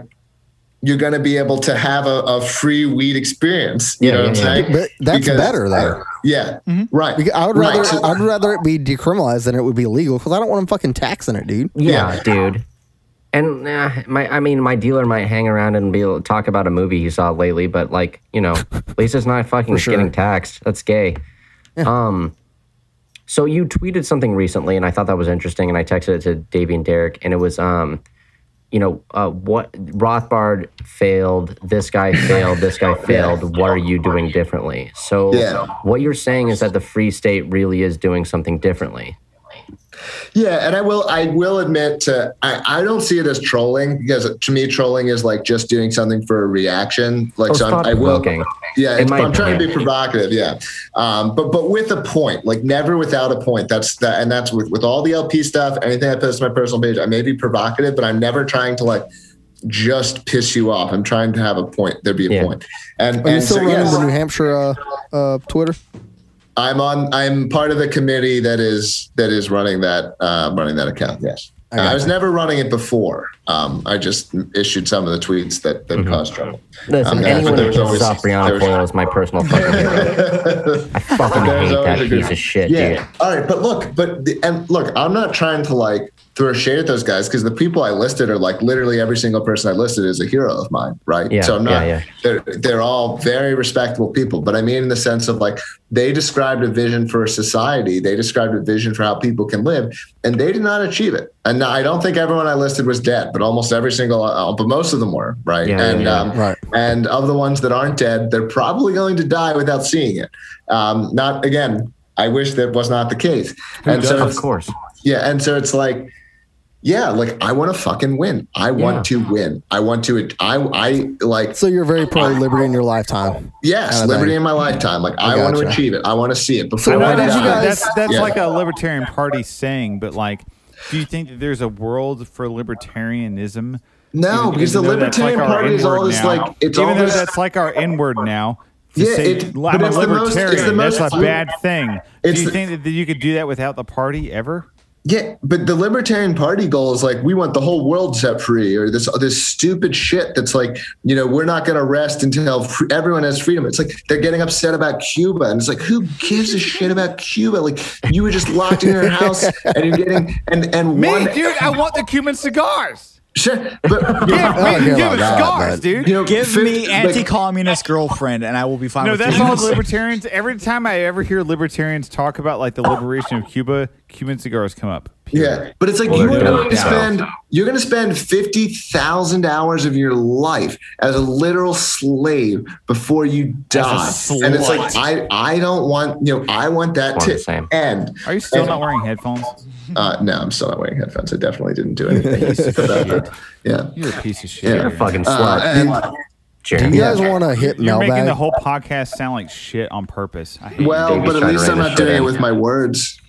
you're going to be able to have a, a free weed experience you Yeah, know yeah, what i'm yeah. saying But that's Because- better though. yeah right Because I would rather so- I'd rather it be decriminalized than it would be legal because I don't want them fucking taxing it, dude. Yeah, Yeah. dude. And uh, my, I mean, my dealer might hang around and be able to talk about a movie he saw lately, but like, you know, at least it's not fucking sure. getting taxed. That's gay. Um, so you tweeted something recently, and I thought that was interesting, and I texted it to Davey and Derek, and it was, um, you know, uh, what Rothbard failed, this guy failed, this guy failed. What are you doing differently? So, Yeah. what you're saying is that the free state really is doing something differently. Yeah, and I will I will admit to I, I don't see it as trolling because to me trolling is like just doing something for a reaction. Like Oh, so I'm, I will thought-provoking. yeah, it's, I'm trying to be provocative, yeah. Um, but but with a point, like never without a point. That's that and that's with, with all the LP stuff, anything I post on my personal page, I may be provocative, but I'm never trying to like just piss you off. I'm trying to have a point. There be a Yeah. point. And, Are you and still so, running yes, the New Hampshire uh, uh, Twitter? I'm on I'm part of the committee that is that is running that uh, running that account. Yes. I I, was you. never running it before. Um, I just issued some of the tweets that, that caused trouble. Listen, Um, anyone who pisses always- off Brianna there's- Foyle is my personal fucking hero. I fucking hate that piece of shit, yeah. dude. All right, but look, but the, and look, I'm not trying to like throw a shade at those guys because the people I listed are like literally every single person I listed is a hero of mine, right? Yeah, so I'm not. yeah, yeah. They're they're all very respectable people, but I mean in the sense of like they described a vision for a society, they described a vision for how people can live, and they did not achieve it. And I don't think everyone I listed was dead, but almost every single, uh, but most of them were, right? Yeah, and yeah, yeah. Um, Right. and of the ones that aren't dead, they're probably going to die without seeing it. Um, not again. I wish that was not the case. and so Of course. yeah, and so it's like, yeah, like I want to fucking win. I want to win. I want to. I I like So you're very pro liberty in your lifetime. yes, kinda liberty thing. in my lifetime. Like I, want to achieve it. I want to see it. Before So I I why did that's, you guys- that's that's Yeah. like a libertarian party saying, but like, do you think that there's a world for libertarianism? No, Even- because the even though that's libertarian like party is all this now. like it's even all though this. that's like our inward now. To Yeah, say, it- I'm but a it's the most- it's the most- that's a bad thing. Do you the- think that you could do that without the party ever? Yeah, but the Libertarian Party goal is like we want the whole world set free, or this this stupid shit that's like you know we're not going to rest until fr- everyone has freedom. It's like they're getting upset about Cuba, and it's like who gives a shit about Cuba? Like you were just locked in your house, and you're getting and and Me, one dude, I want the Cuban cigars. Sure, but Give you me know, I don't care Cuban about that, cigars, dude. you know, Give fif- me like- anti-communist girlfriend, and I will be fine. No, with that's you. all libertarians. Every time I ever hear libertarians talk about like the liberation of Cuba, Cuban cigars come up. Yeah, but it's like Well, you they're going to it now. spend you're going to spend fifty thousand hours of your life as a literal slave before you die, and it's like I I don't want you know I want that It's to the same. end. Are you still And- not wearing headphones? Uh, no, I'm still not wearing headphones. I definitely didn't do anything. about that. Yeah. You're a piece of shit. Yeah. You're a fucking Uh, slut. and- Do you guys want to hit You're making the whole podcast sound like shit on purpose. I hate well, but at least I'm not doing it with my words.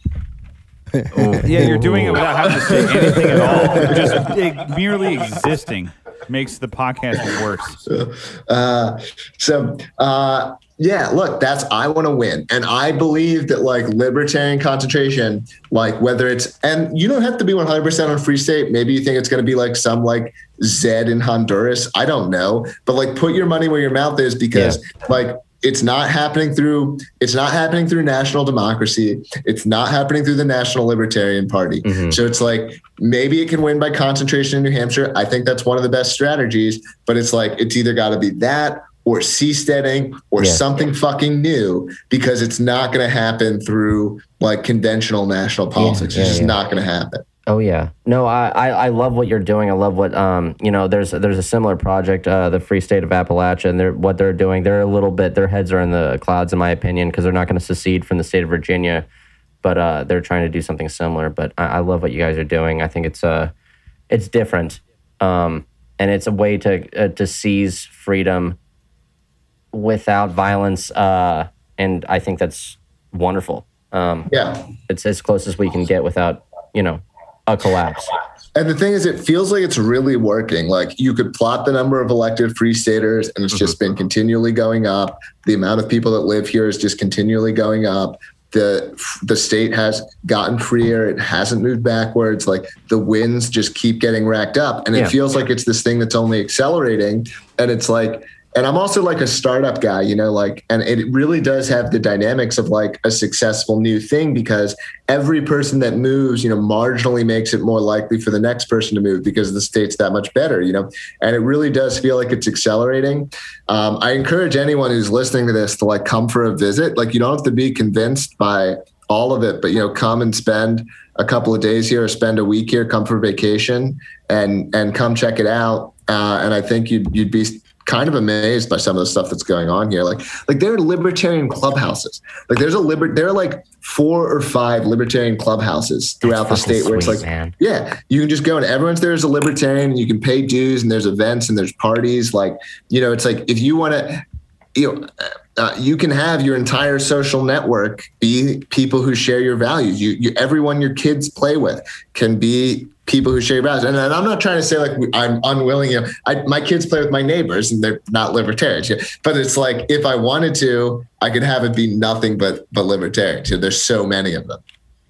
Yeah, you're doing it without having to say anything at all. Just it, merely existing makes the podcast worse. Uh, so uh, yeah, look, that's I want to win, and I believe that like libertarian concentration, like whether it's and you don't have to be 100 percent on free state. Maybe you think it's going to be like some like Zed in Honduras. I don't know, but like put your money where your mouth is because like. It's not happening through. It's not happening through national democracy. It's not happening through the National Libertarian Party. Mm-hmm. So it's like maybe it can win by concentration in New Hampshire. I think that's one of the best strategies. But it's like it's either got to be that or seasteading or Yeah. something fucking new because it's not going to happen through like conventional national politics. yeah, it's just yeah. not going to happen. Oh yeah, no, I, I I love what you're doing. I love what um you know. There's there's a similar project, uh, the Free State of Appalachia, and they're what they're doing. They're a little bit their heads are in the clouds, in my opinion, because they're not going to secede from the state of Virginia, but uh, they're trying to do something similar. But I, I love what you guys are doing. I think it's uh it's different, um, and it's a way to uh, to seize freedom without violence, uh, and I think that's wonderful. Um, Yeah. it's as close as we can get without you know a collapse. And the thing is, it feels like it's really working. Like you could plot the number of elected free staters, and it's just mm-hmm. been continually going up. The amount of people that live here is just continually going up. The the state has gotten freer. It hasn't moved backwards. Like the wins just keep getting racked up, and it Yeah. feels like it's this thing that's only accelerating. And it's like, and I'm also like a startup guy, you know, like, and it really does have the dynamics of like a successful new thing because every person that moves, you know, marginally makes it more likely for the next person to move because the state's that much better, you know, and it really does feel like it's accelerating. Um, I encourage anyone who's listening to this to like come for a visit. Like, you don't have to be convinced by all of it, but you know, come and spend a couple of days here or spend a week here, come for vacation and and come check it out. Uh, and I think you'd you'd be kind of amazed by some of the stuff that's going on here. Like like there are libertarian clubhouses. Like there's a liber there are like four or five libertarian clubhouses throughout the That's state where it's like man. yeah, you can just go and everyone's there as a libertarian and you can pay dues and there's events and there's parties. Like, you know, it's like if you want to, you know, uh, you can have your entire social network be people who share your values. You, you, everyone your kids play with can be people who share your values. And, and I'm not trying to say like I'm unwilling. You know, I, my kids play with my neighbors and they're not libertarians. Yeah. But it's like if I wanted to, I could have it be nothing but but libertarians. You know, there's so many of them.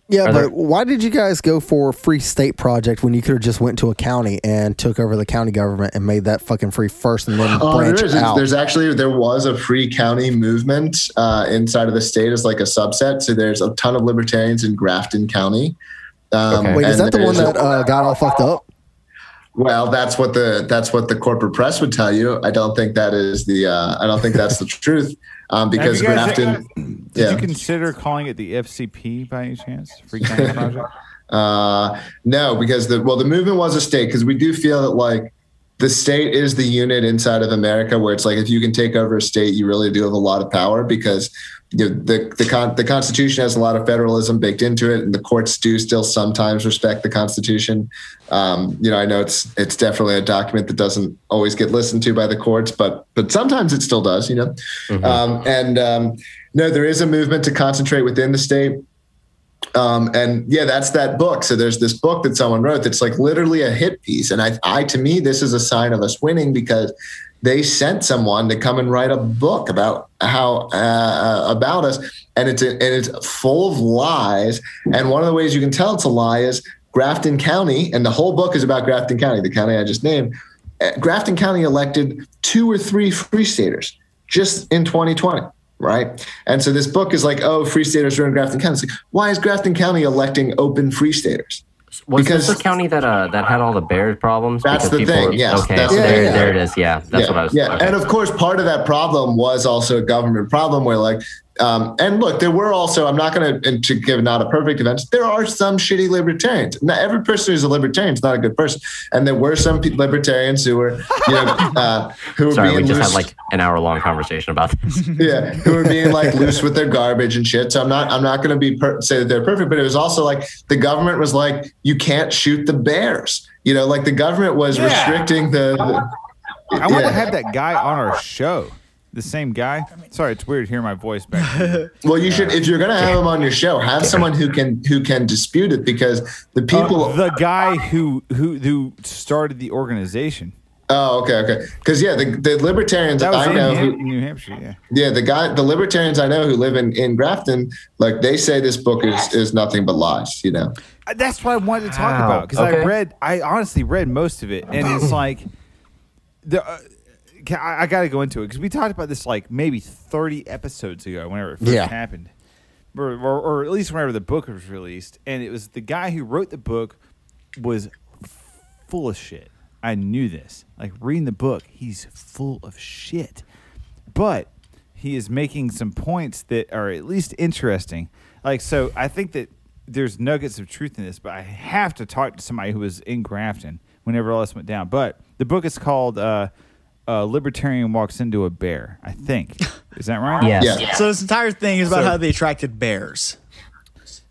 Yeah, Are but there- why did you guys go for free state project when you could have just went to a county and took over the county government and made that fucking free first and then Oh, branch is. out? There's actually there was a free county movement uh, inside of the state as like a subset. So there's a ton of libertarians in Grafton County. Um, Okay. Wait, is that the one that uh, got all fucked up? Well, that's what the that's what the corporate press would tell you. I don't think that is the. Uh, I don't think that's the truth. Um, because Have you Grafton. Did yeah. you consider calling it the FCP by any chance? Free County Project? Uh, no, because the well, the movement was a state because we do feel that like the state is the unit inside of America where it's like if you can take over a state, you really do have a lot of power because you know, the the con- the Constitution has a lot of federalism baked into it, and the courts do still sometimes respect the Constitution. Um, you know, I know it's it's definitely a document that doesn't always get listened to by the courts, but but sometimes it still does. You know, um, and um, no, there is a movement to concentrate within the state. Um, and yeah, that's that book. So there's this book that someone wrote that's like literally a hit piece. And I, I to me, this is a sign of us winning because they sent someone to come and write a book about how uh, about us, and it's and it's full of lies. And one of the ways you can tell it's a lie is Grafton County, and the whole book is about Grafton County, the county I just named. Uh, Grafton County elected two or three free staters just in 2020 right? And so this book is like, oh, free staters are in Grafton County. It's like, why is Grafton County electing open free staters? Was Because- this the county that uh that had all the bear problems? That's the thing, were- yes, Okay, that's so the there, thing. there it is. Yeah, that's yeah, what I was. Yeah, okay. and of course, part of that problem was also a government problem, where like Um, and look, there were also, I'm not going to, to give not a perfect event, there are some shitty libertarians. Not every person who's a libertarian is not a good person. And there were some pe- libertarians who were, you know, uh, who were Sorry, we being just loose, had like an hour long conversation about this. yeah, who were being like loose with their garbage and shit. So I'm not, I'm not going to be per- say that they're perfect, but it was also like the government was like, you can't shoot the bears. You know, like the government was Yeah. restricting the. the I want yeah. to have that guy on our show. The same guy. Sorry, it's weird hearing my voice back. Well, you should if you're going to have him on your show, have someone who can who can dispute it because the people. Uh, the guy who who who started the organization. oh, okay, okay. Because yeah, the, the libertarians That was I in know, Ham- who, New Hampshire. Yeah. yeah, the guy, the libertarians I know who live in in Grafton, like they say this book is is nothing but lies. You know. Uh, That's what I wanted to talk Wow. about because I read, I honestly read most of it, and it's like, the uh, ca- I, I got to go into it because we talked about this like maybe thirty episodes ago, whenever it first Yeah. happened, or, or, or at least whenever the book was released, and it was the guy who wrote the book was full of shit. I knew this. Like reading the book, he's full of shit, but he is making some points that are at least interesting. Like, so I think that there's nuggets of truth in this, but I have to talk to somebody who was in Grafton whenever all this went down. But the book is called uh, uh, "Libertarian Walks Into a Bear." I think is that right? Yes. Yeah. So this entire thing is about So- how they attracted bears.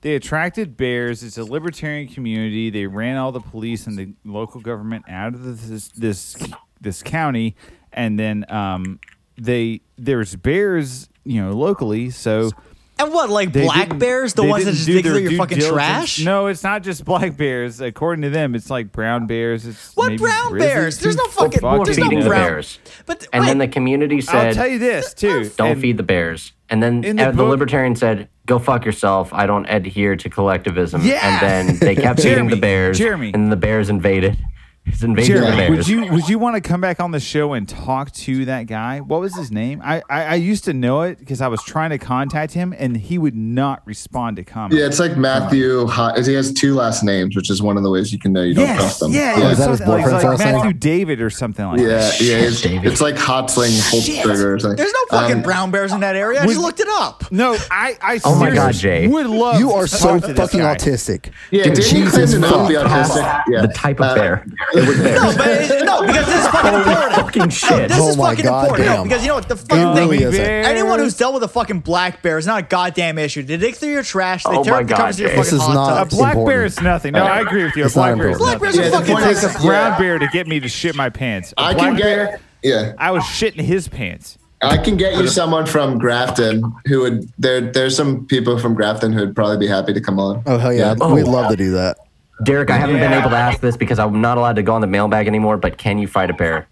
They attracted bears. It's a libertarian community. They ran all the police and the local government out of this this this county, and then um, they there's bears, you know, locally. So And what, like they black bears, the ones that just do dig their through your fucking diligence. trash? No, it's not just black bears. According to them, it's like brown bears. It's What maybe brown bears? There's no fucking- People were there's no feeding the bears. But And then the community said, I'll said, tell you this too. don't and- feed the bears. And then the uh, the, book- libertarian said, go fuck yourself. I don't adhere to collectivism. Yeah. And then they kept feeding the bears. Jeremy. And the bears invaded. It's invading the Jeremy, bears. would you would you want to come back on the show and talk to that guy? What was his name? I I, I used to know it because I was trying to contact him and he would not respond to comments. Yeah, it's like Matthew. Ho- He has two last names, which is one of the ways you can know you don't trust them. yeah, yeah, it Is that his something like, boyfriend's like last name? Matthew David or something like yeah, that. yeah. It's, David. it's like Hotzling Holzberger or something. there's no fucking Um, brown bears in that area. I just would- looked it up. No, I I Oh my God, seriously Jay. would love. You to are talk so to this fucking guy. autistic. Yeah, Dude, didn't you claim Jesus to not be autistic? Yeah. The type of Uh, bear. It was bears. No, but it- no, because this is fucking important. fucking No, this Oh is my fucking God, important. No, because you know what the fucking It thing really is. Anyone who's dealt with a fucking black bear is not a goddamn issue. They dig through your trash. They Oh tear my up the God, covers of your Jay. fucking This is hot not- A black important. bear is nothing. No, I agree with you. A It's not black bear is. Black nothing. bears Yeah, are the fucking. point It is- takes a brown bear to get me to shit my pants. A I black can bear, get. Yeah, I was shitting his pants. I can get you someone from Grafton who would. There, there's some people from Grafton who would probably be happy to come on. Oh hell yeah, Oh. we'd love to do that. Derek, I haven't been able to ask this because I'm not allowed to go on the mailbag anymore, but can you fight a bear?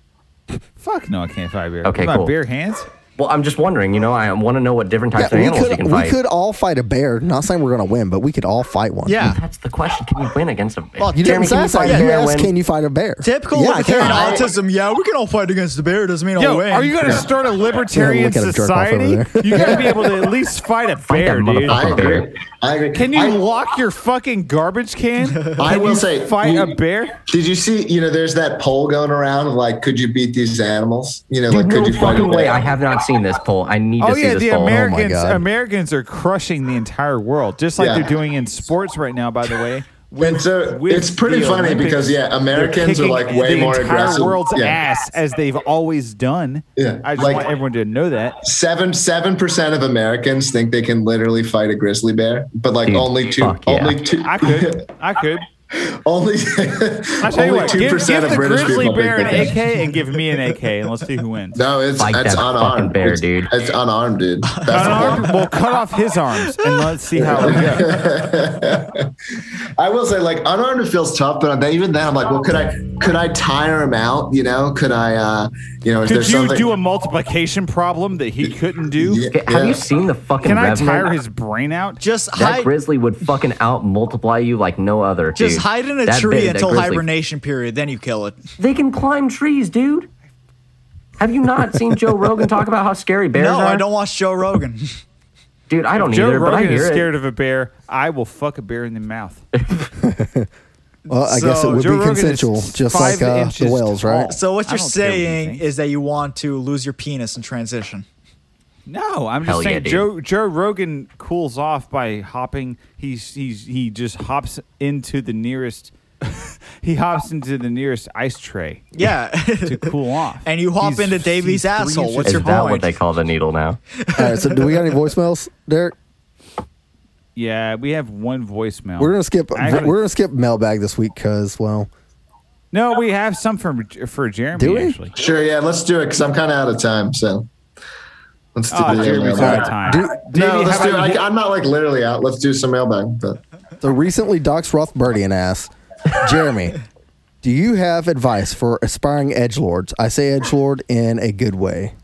Fuck no, I can't fight a bear. Okay, my cool. bare hands. Well, I'm just wondering, you know, I want to know what different types Yeah, of we animals you could can we could all fight a bear. Not saying we're gonna win, but we could all fight one. Yeah. That's the question. Can you win against a bear? Well, You Jeremy, didn't can you fight that. a You bear asked, can you fight a bear? Typical yeah, I libertarian can. autism. Yeah, we can all fight against the bear. Doesn't mean I'll Yo, win. are you going to start a libertarian look at him jerk off over society? You got to be able to at least fight a bear, dude. I agree. I agree. Can you I, lock your fucking garbage can? I will you say, fight you- a bear. Did you see? You know, there's that poll going around of like, could you beat these animals? You know, like, could you fight a bear? I have not seen this poll. I need oh, to Oh see yeah, this the poll. Oh Americans God. Americans are crushing the entire world, just like Yeah. they're doing in sports right now. By the way, And so with it's pretty funny Olympics, because yeah, Americans are like way the more entire aggressive. world's yeah. ass as they've always done. Yeah, I just like- want everyone to know that. Seven seven percent of Americans think they can literally fight a grizzly bear, but like Dude, only two, fuck yeah. only two, I could, I could. only I tell you only what, two percent give of the British grizzly people bear think an AK and give me an AK, and let's see who wins. No, it's Fight it's that fucking unarmed. bear, it's, dude. It's unarmed, dude. That's Unarmed, point. we'll cut off his arms and let's see how it goes. I will say, like unarmed, it feels tough, but then, even then, I'm like, well, could I could I tire him out? You know, could I? uh You know, is there Could you something? do a multiplication problem that he couldn't do? Yeah, Have yeah. you seen the fucking Can I Revenant? tire his brain out? just That hide, grizzly would fucking out multiply you like no other. just dude. Hide in a That tree big- until hibernation period. Then you kill it. They can climb trees, dude. Have you not seen Joe Rogan talk about how scary bears no, are? I don't watch Joe Rogan. Dude, I don't Joe either, but I Rogan hear is it. scared of a bear. I will fuck a bear in the mouth. Well, I guess it would Joe be Rogan consensual, just like uh, the whales, right? so what you're don't care what you saying is that you want to lose your penis in transition. No, I'm just Hell yeah, saying dude. Joe Joe Rogan cools off by hopping. He's he's he just hops into the nearest. he hops into the nearest ice tray Yeah. to cool off. And you hop He's- into Davey's he's three asshole. inches- What's Is your that point? what they call the needle now? All right, so do we got any voicemails, Derek? Yeah, we have one voicemail. We're gonna skip. Actually- we're gonna skip mailbag this week because well, no, we have some for for Jeremy Do we? actually. Sure, yeah, let's do it because I'm kind of out of time. So let's do Oh, the Jeremy's mailbag. out of time. Do- No, let's do. I, I'm not like literally out. Let's do some mailbag. But so recently Docs Rothbardian asked Jeremy, "Do you have advice for aspiring edge lords? I say edge lord in a good way."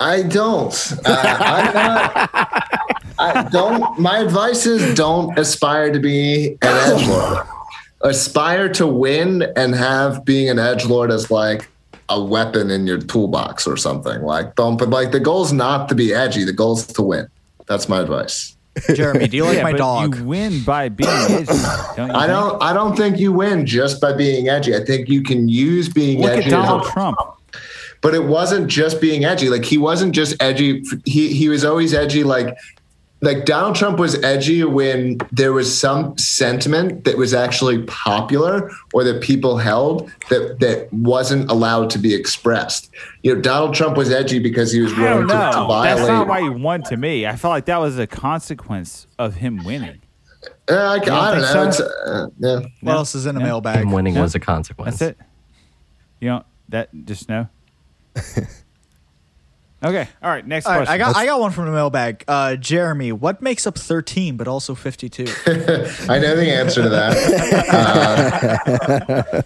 I don't. Uh, I'm not. I don't. My advice is don't aspire to be an edge lord. Aspire to win and have being an edge lord as like a weapon in your toolbox or something. Like don't. But like the goal is not to be edgy. The goal is to win. That's my advice. Jeremy, do you like yeah, my but dog? You win by being edgy. Don't you I think? don't. I don't think you win just by being edgy. I think you can use being Look edgy. at as a- Donald Trump. but it wasn't just being edgy. Like he wasn't just edgy. He he was always edgy. Like like Donald Trump was edgy when there was some sentiment that was actually popular or that people held that that wasn't allowed to be expressed. You know, Donald Trump was edgy because he was willing to, to violate. That's not why he won to me. I felt like that was a consequence of him winning. Uh, I, I don't know. so? It's, uh, yeah. what else is in a Yeah. mailbag? Him winning Yeah. was a consequence. That's it. You know that just no. okay. All right. Next All right, question. I got I got one from the mailbag. Uh, Jeremy, what makes up 13 but also 52? I know the answer to that.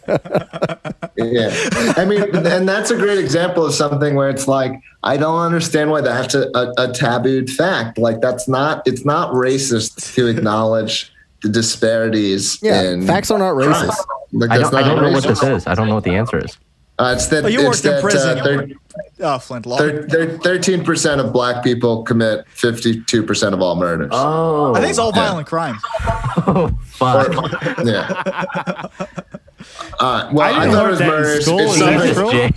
Uh, yeah, I mean, and that's a great example of something where it's like I don't understand why that's a, a, a tabooed fact. Like that's not it's not racist to acknowledge the disparities. Yeah, in facts are not racist. Like, I don't, I don't know what this is. I don't know what the answer is. Uh, it's that Oh, you it's worked in prison. uh, thir- Oh, Flintlock. thir- 13% of black people commit 52% of all murders. Oh, I think it's all violent crime. fuck. yeah. Uh, well, I I, didn't thought it was that in murders. school. It's Is that something, true? Jay.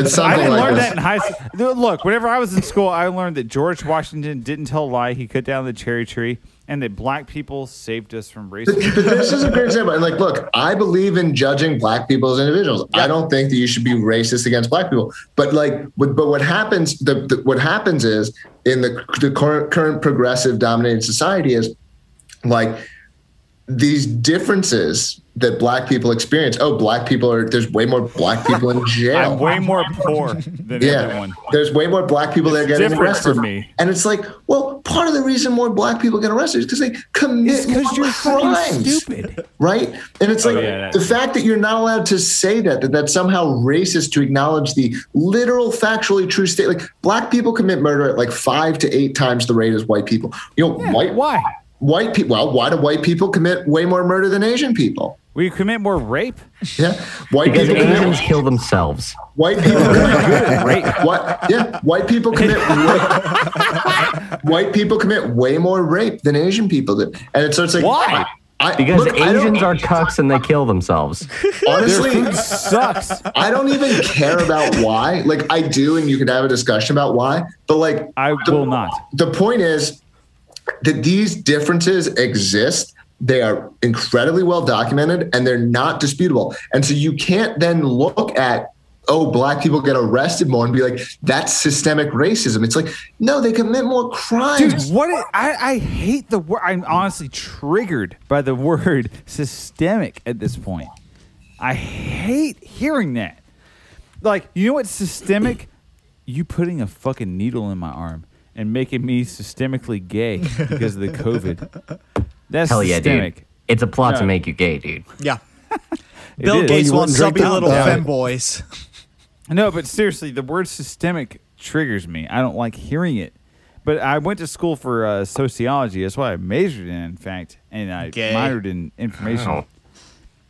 it's I something didn't like learn this. that in high school. Look, whenever I was in school, I learned that George Washington didn't tell a lie. He cut down the cherry tree, and that black people saved us from racism. but this is a great example. And like, look, I believe in judging black people as individuals. I don't think that you should be racist against black people. But like, but, but what happens? The, the what happens is in the the current, current progressive dominated society is like these differences that black people experience. Oh, black people are there's way more black people in jail. I'm way more poor than yeah, everyone. there's way more black people that are getting arrested. for me. And it's like, well, part of the reason more black people get arrested is because they commit Because you're fucking crimes stupid. right? And it's Oh, like yeah, the fact that you're not allowed to say that, that that's somehow racist to acknowledge the literal, factually true state. Like black people commit murder at like five to eight times the rate as white people. You know, white Why? white people. Well, why do white people commit way more murder than Asian people? We commit more rape. Yeah, white Because people Asians commit. kill themselves. White people commit rape. What? Yeah, white people commit. Way, white people commit way more rape than Asian people do, and it's so it's like Why? I, Because look, Asians are cucks and they kill themselves. honestly. It sucks. I don't even care about why. Like I do, and you could have a discussion about why. But like I the, will not. The point is that these differences exist. They are incredibly well documented and they're not disputable. And so you can't then look at, oh, black people get arrested more and be like, that's systemic racism. It's like, no, they commit more crimes. Dude, what is, I, I hate the word. I'm honestly triggered by the word systemic at this point. I hate hearing that. Like, you know what's systemic? you putting a fucking needle in my arm and making me systemically gay because of the COVID. That's Hell yeah, systemic. dude. It's a plot to make you gay, dude. Yeah. It Bill is. Gates you wants wouldn't drink subby that? little Uh, femboys. No, but seriously, the word systemic triggers me. I don't like hearing it. But I went to school for uh, sociology. That's what I majored in, in fact, and I Gay. minored in information. Wow.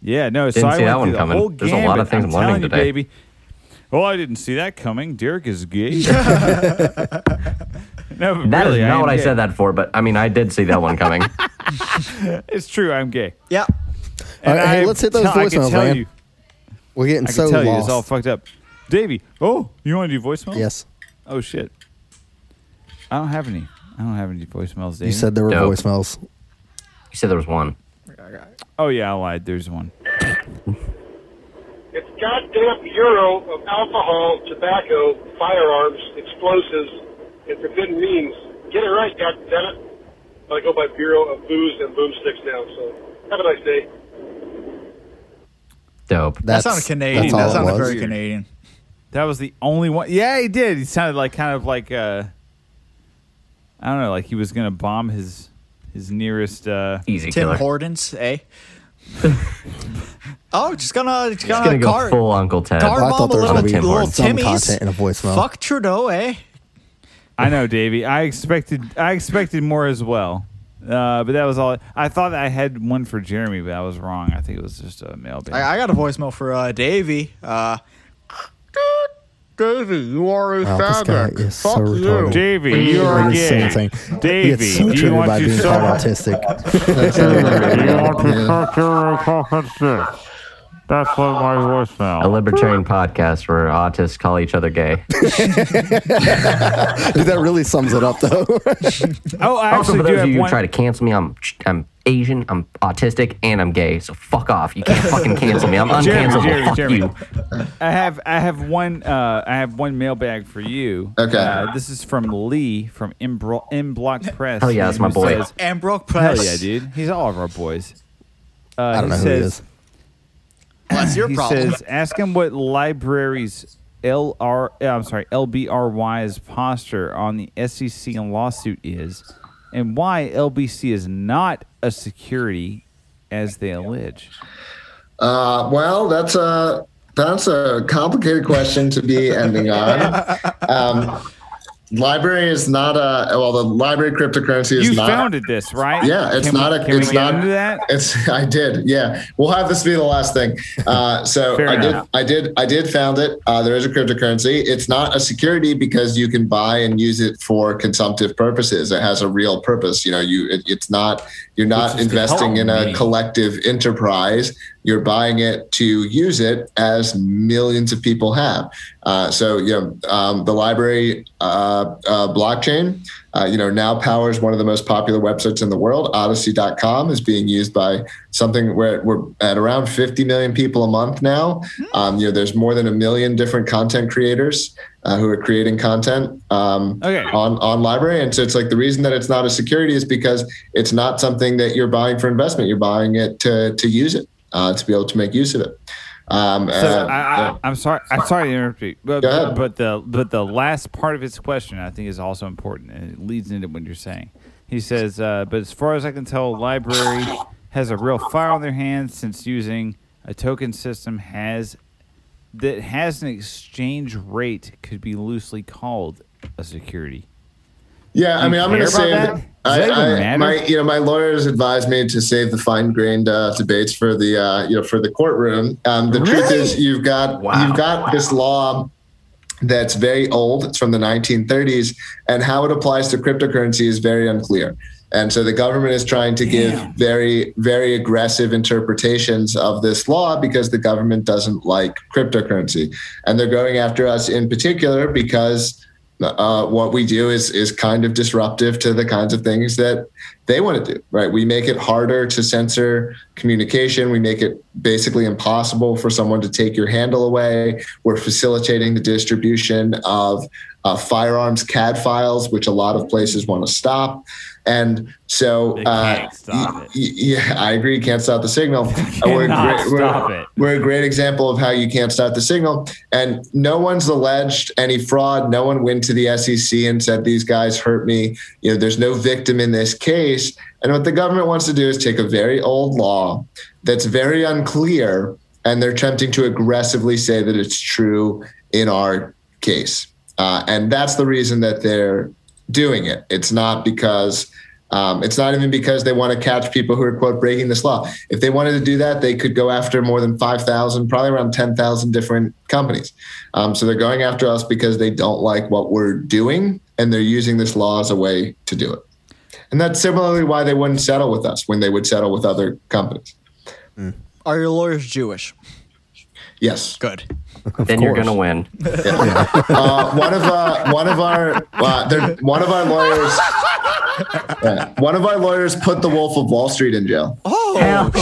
Yeah, no. so Didn't I see went that one through the coming. whole There's a lot of gambit. things I'm I'm learning telling you, today. baby. Oh, I didn't see that coming. Derek is gay. no, but That is really, not am what I said that for, but I mean, I did see that one coming. It's true. I'm gay. Yeah. All right, hey, let's hit those tell- I can voicemails, tell man. You, We're getting I can so tell you, it's all fucked up. Davey, oh, you want to do voicemail? yes. Oh shit. I don't have any. I don't have any voicemails. Dave. You said there were Dope. voicemails. You said there was one. Oh yeah, I lied. There's one. It's goddamn euro of Alcohol, Tobacco, Firearms, Explosives, and Forbidden Means. Get it right, goddammit. I go by Bureau of Booze and Boomsticks now, so have a nice day. Dope. That That's sounded Canadian. That's all That it sounded was. very Canadian. That was the only one. Yeah, he did. He sounded like kind of like uh, I don't know, like he was gonna bomb his his nearest. Uh, Easy Tim killer. Hortons, eh? oh, just gonna, just He's gonna, gonna go car, full Uncle Ted. car Well, I bomb thought a there was little, gonna be Tim little Hortons. some Timmy's. content in a voicemail. Fuck Trudeau, eh? I know, Davey. I expected I expected more as well. Uh, but that was all. I thought I had one for Jeremy, but I was wrong. I think it was just a mailbag. I, I got a voicemail for uh, Davey. Uh, Davey, you are a Wow, this guy faggot. is so Fuck you. retarded. Davey, you are the gay. same thing. He Davey, gets so do you triggered want by to being suck? called autistic. That's what my voicemail. A libertarian podcast where autists call each other gay. Dude, that really sums it up, though. Oh, I Also, actually for do those of you who one. try to cancel me, I'm I'm Asian, I'm autistic, and I'm gay. So fuck off. You can't fucking cancel me. I'm Jeremy, uncancelable. Jeremy, fuck Jeremy. you. I have I have one uh, I have one mailbag for you. Okay. Uh, this is from Lee from M, Bro- M Block Press. Hell yeah, that's my who boy. says- Ambrook Hell Press. yeah, dude. He's all of our boys. Uh, I don't know he who he is. Well, that's your he problem. says, ask him what LBRY's LR, uh, I'm sorry, LBRY's posture on the SEC and lawsuit is, and why LBC is not a security as they allege. Uh, well, that's a that's a complicated question to be ending on. Um, LBRY is not a well. The LBRY cryptocurrency is You not. founded this, right? Yeah, it's Can we- not a. Can it's we get not. into that? It's. I did. Yeah, we'll have this be the last thing. Uh, so I did. I did. I did found it. Uh, there is a cryptocurrency. It's not a security because you can buy and use it for consumptive purposes. It has a real purpose. You know, you. It, it's not. You're not Which is to investing in a collective enterprise. You're buying it to use it as millions of people have. Uh, so, you know, um, the LBRY uh, uh, blockchain, uh, you know, now powers one of the most popular websites in the world. Odysee.com is being used by something where we're at around 50 million people a month now. Um, you know, there's more than a million different content creators uh, who are creating content um, Okay. on on LBRY. And so it's like the reason that it's not a security is because it's not something that you're buying for investment. You're buying it to to use it, uh, to be able to make use of it. Um, So uh, I, I, I'm sorry. I'm sorry to interrupt you, but, but the but the last part of his question I think is also important, and it leads into what you're saying. He says, uh, "But as far as I can tell, LBRY has a real fire on their hands since using a token system has that has an exchange rate could be loosely called a security." Yeah, I mean, I'm going to say that? I, I, my, you know, my lawyers advised me to save the fine-grained uh, debates for the, uh, you know, for the courtroom. Um, the truth is, you've got Wow. you've got this law that's very old. It's from the 1930s, and how it applies to cryptocurrency is very unclear. And so the government is trying to give very, very aggressive interpretations of this law because the government doesn't like cryptocurrency, and they're going after us in particular because uh, what we do is is kind of disruptive to the kinds of things that they want to do. Right? We make it harder to censor communication. We make it basically impossible for someone to take your handle away. We're facilitating the distribution of uh, firearms CAD files, which a lot of places want to stop. And so, uh, y- yeah, I agree. Can't stop the signal. We're, a great, we're- we're a great example of how you can't stop the signal. And no one's alleged any fraud. No one went to the SEC and said these guys hurt me. You know, there's no victim in this case. And what the government wants to do is take a very old law that's very unclear, and they're attempting to aggressively say that it's true in our case. Uh, and that's the reason that they're doing it. It's not because um, it's not even because they want to catch people who are quote breaking this law. If they wanted to do that, they could go after more than five thousand, probably around ten thousand different companies. Um, so they're going after us because they don't like what we're doing, and they're using this law as a way to do it. And that's similarly why they wouldn't settle with us when they would settle with other companies. Are your lawyers Jewish? Yes. Good. Then you're gonna win. uh, one of uh, one of our uh, one of our lawyers yeah, one of our lawyers put the Wolf of Wall Street in jail. Oh, no,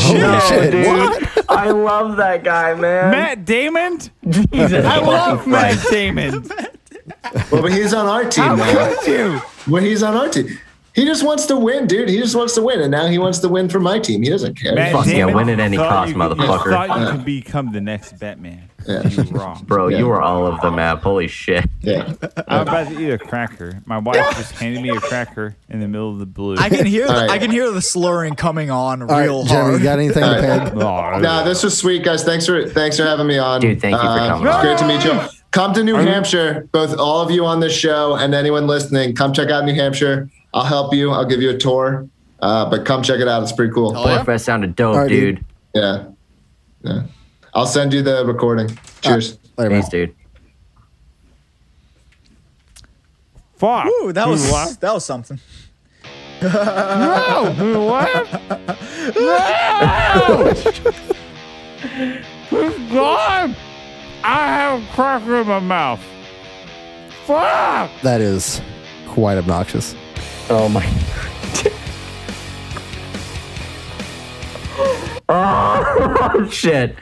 shit, dude. what? I love that guy, man. Matt Damon. Jesus I love fucking Matt Damon. Well, but he's on our team How now. could you? Well, he's on our team. He just wants to win, dude. He just wants to win, and now he wants to win for my team. He doesn't care. Matt Fuck yeah, Damon win at any thought cost, you could- motherfucker. Thought you could become the next Batman. Yeah. You wrong. Bro, Yeah. you were all of the map. Holy shit. Yeah. I'm about to eat a cracker. My wife just handed me a cracker in the middle of the blue. I can hear the, All right. I can hear the slurring coming on All right, real Jeremy, hard. you got anything to All right. peg? Oh, Nah, this was sweet, guys. Thanks for thanks for having me on. Dude, thank you for Uh, coming It's great to meet you. Come to New Hampshire, both all of you on this show and anyone listening. Come check out New Hampshire. I'll help you. I'll give you a tour. Uh, but come check it out. It's pretty cool. Oh, yeah? PorcFest sounded dope, All right, dude. dude. Yeah. Yeah. I'll send you the recording. Uh, Cheers. Later, man. Thanks, dude. fuck. Ooh, that You was what? that was something. No, you what? No! God! I have a cracker in my mouth. Fuck! That is quite obnoxious. Oh my. oh shit!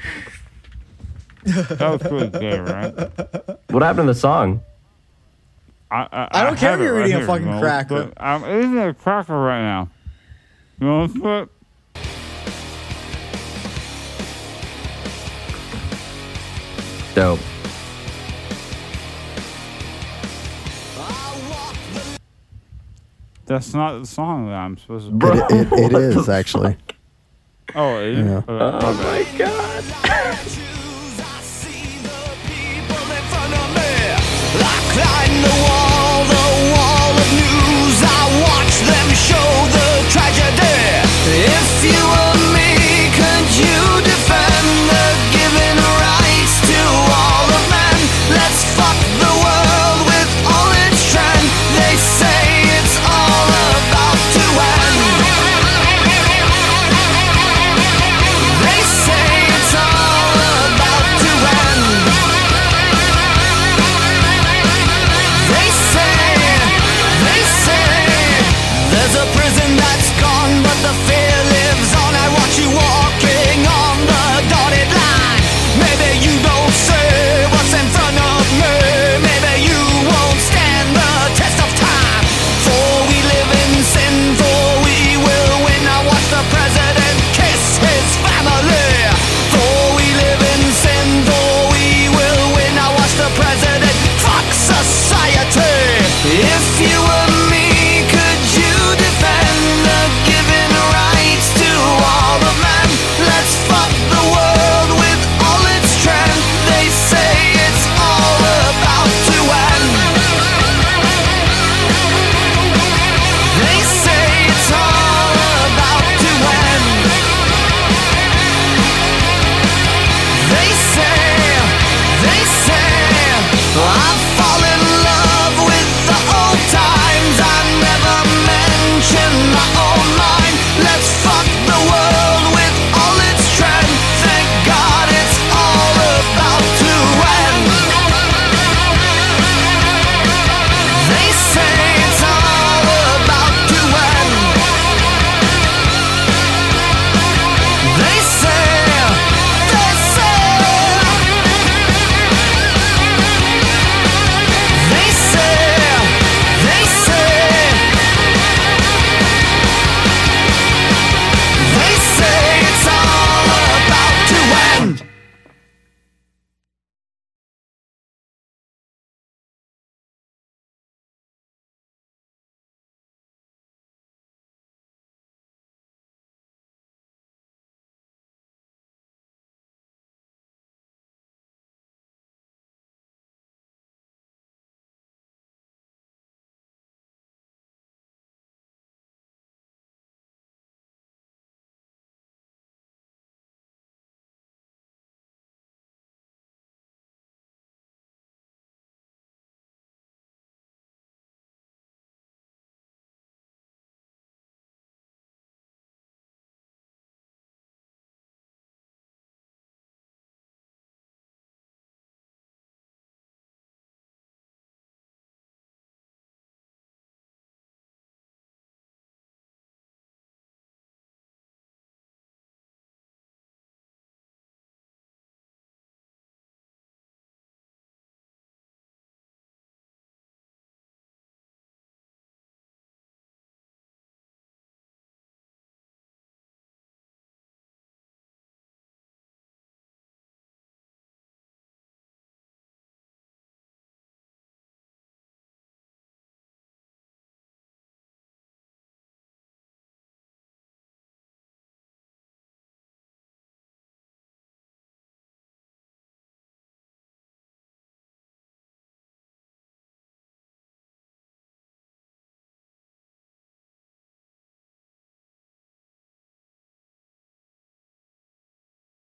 That was pretty good, right? What happened to the song? I, I, I don't care if you're it right eating a fucking Mo, cracker. I'm um, eating a cracker right now. You want to Dope. That's not the song that I'm supposed to. Bro, It, it, it what is the actually. Oh, it is? Yeah. Oh, okay, Oh my god. If you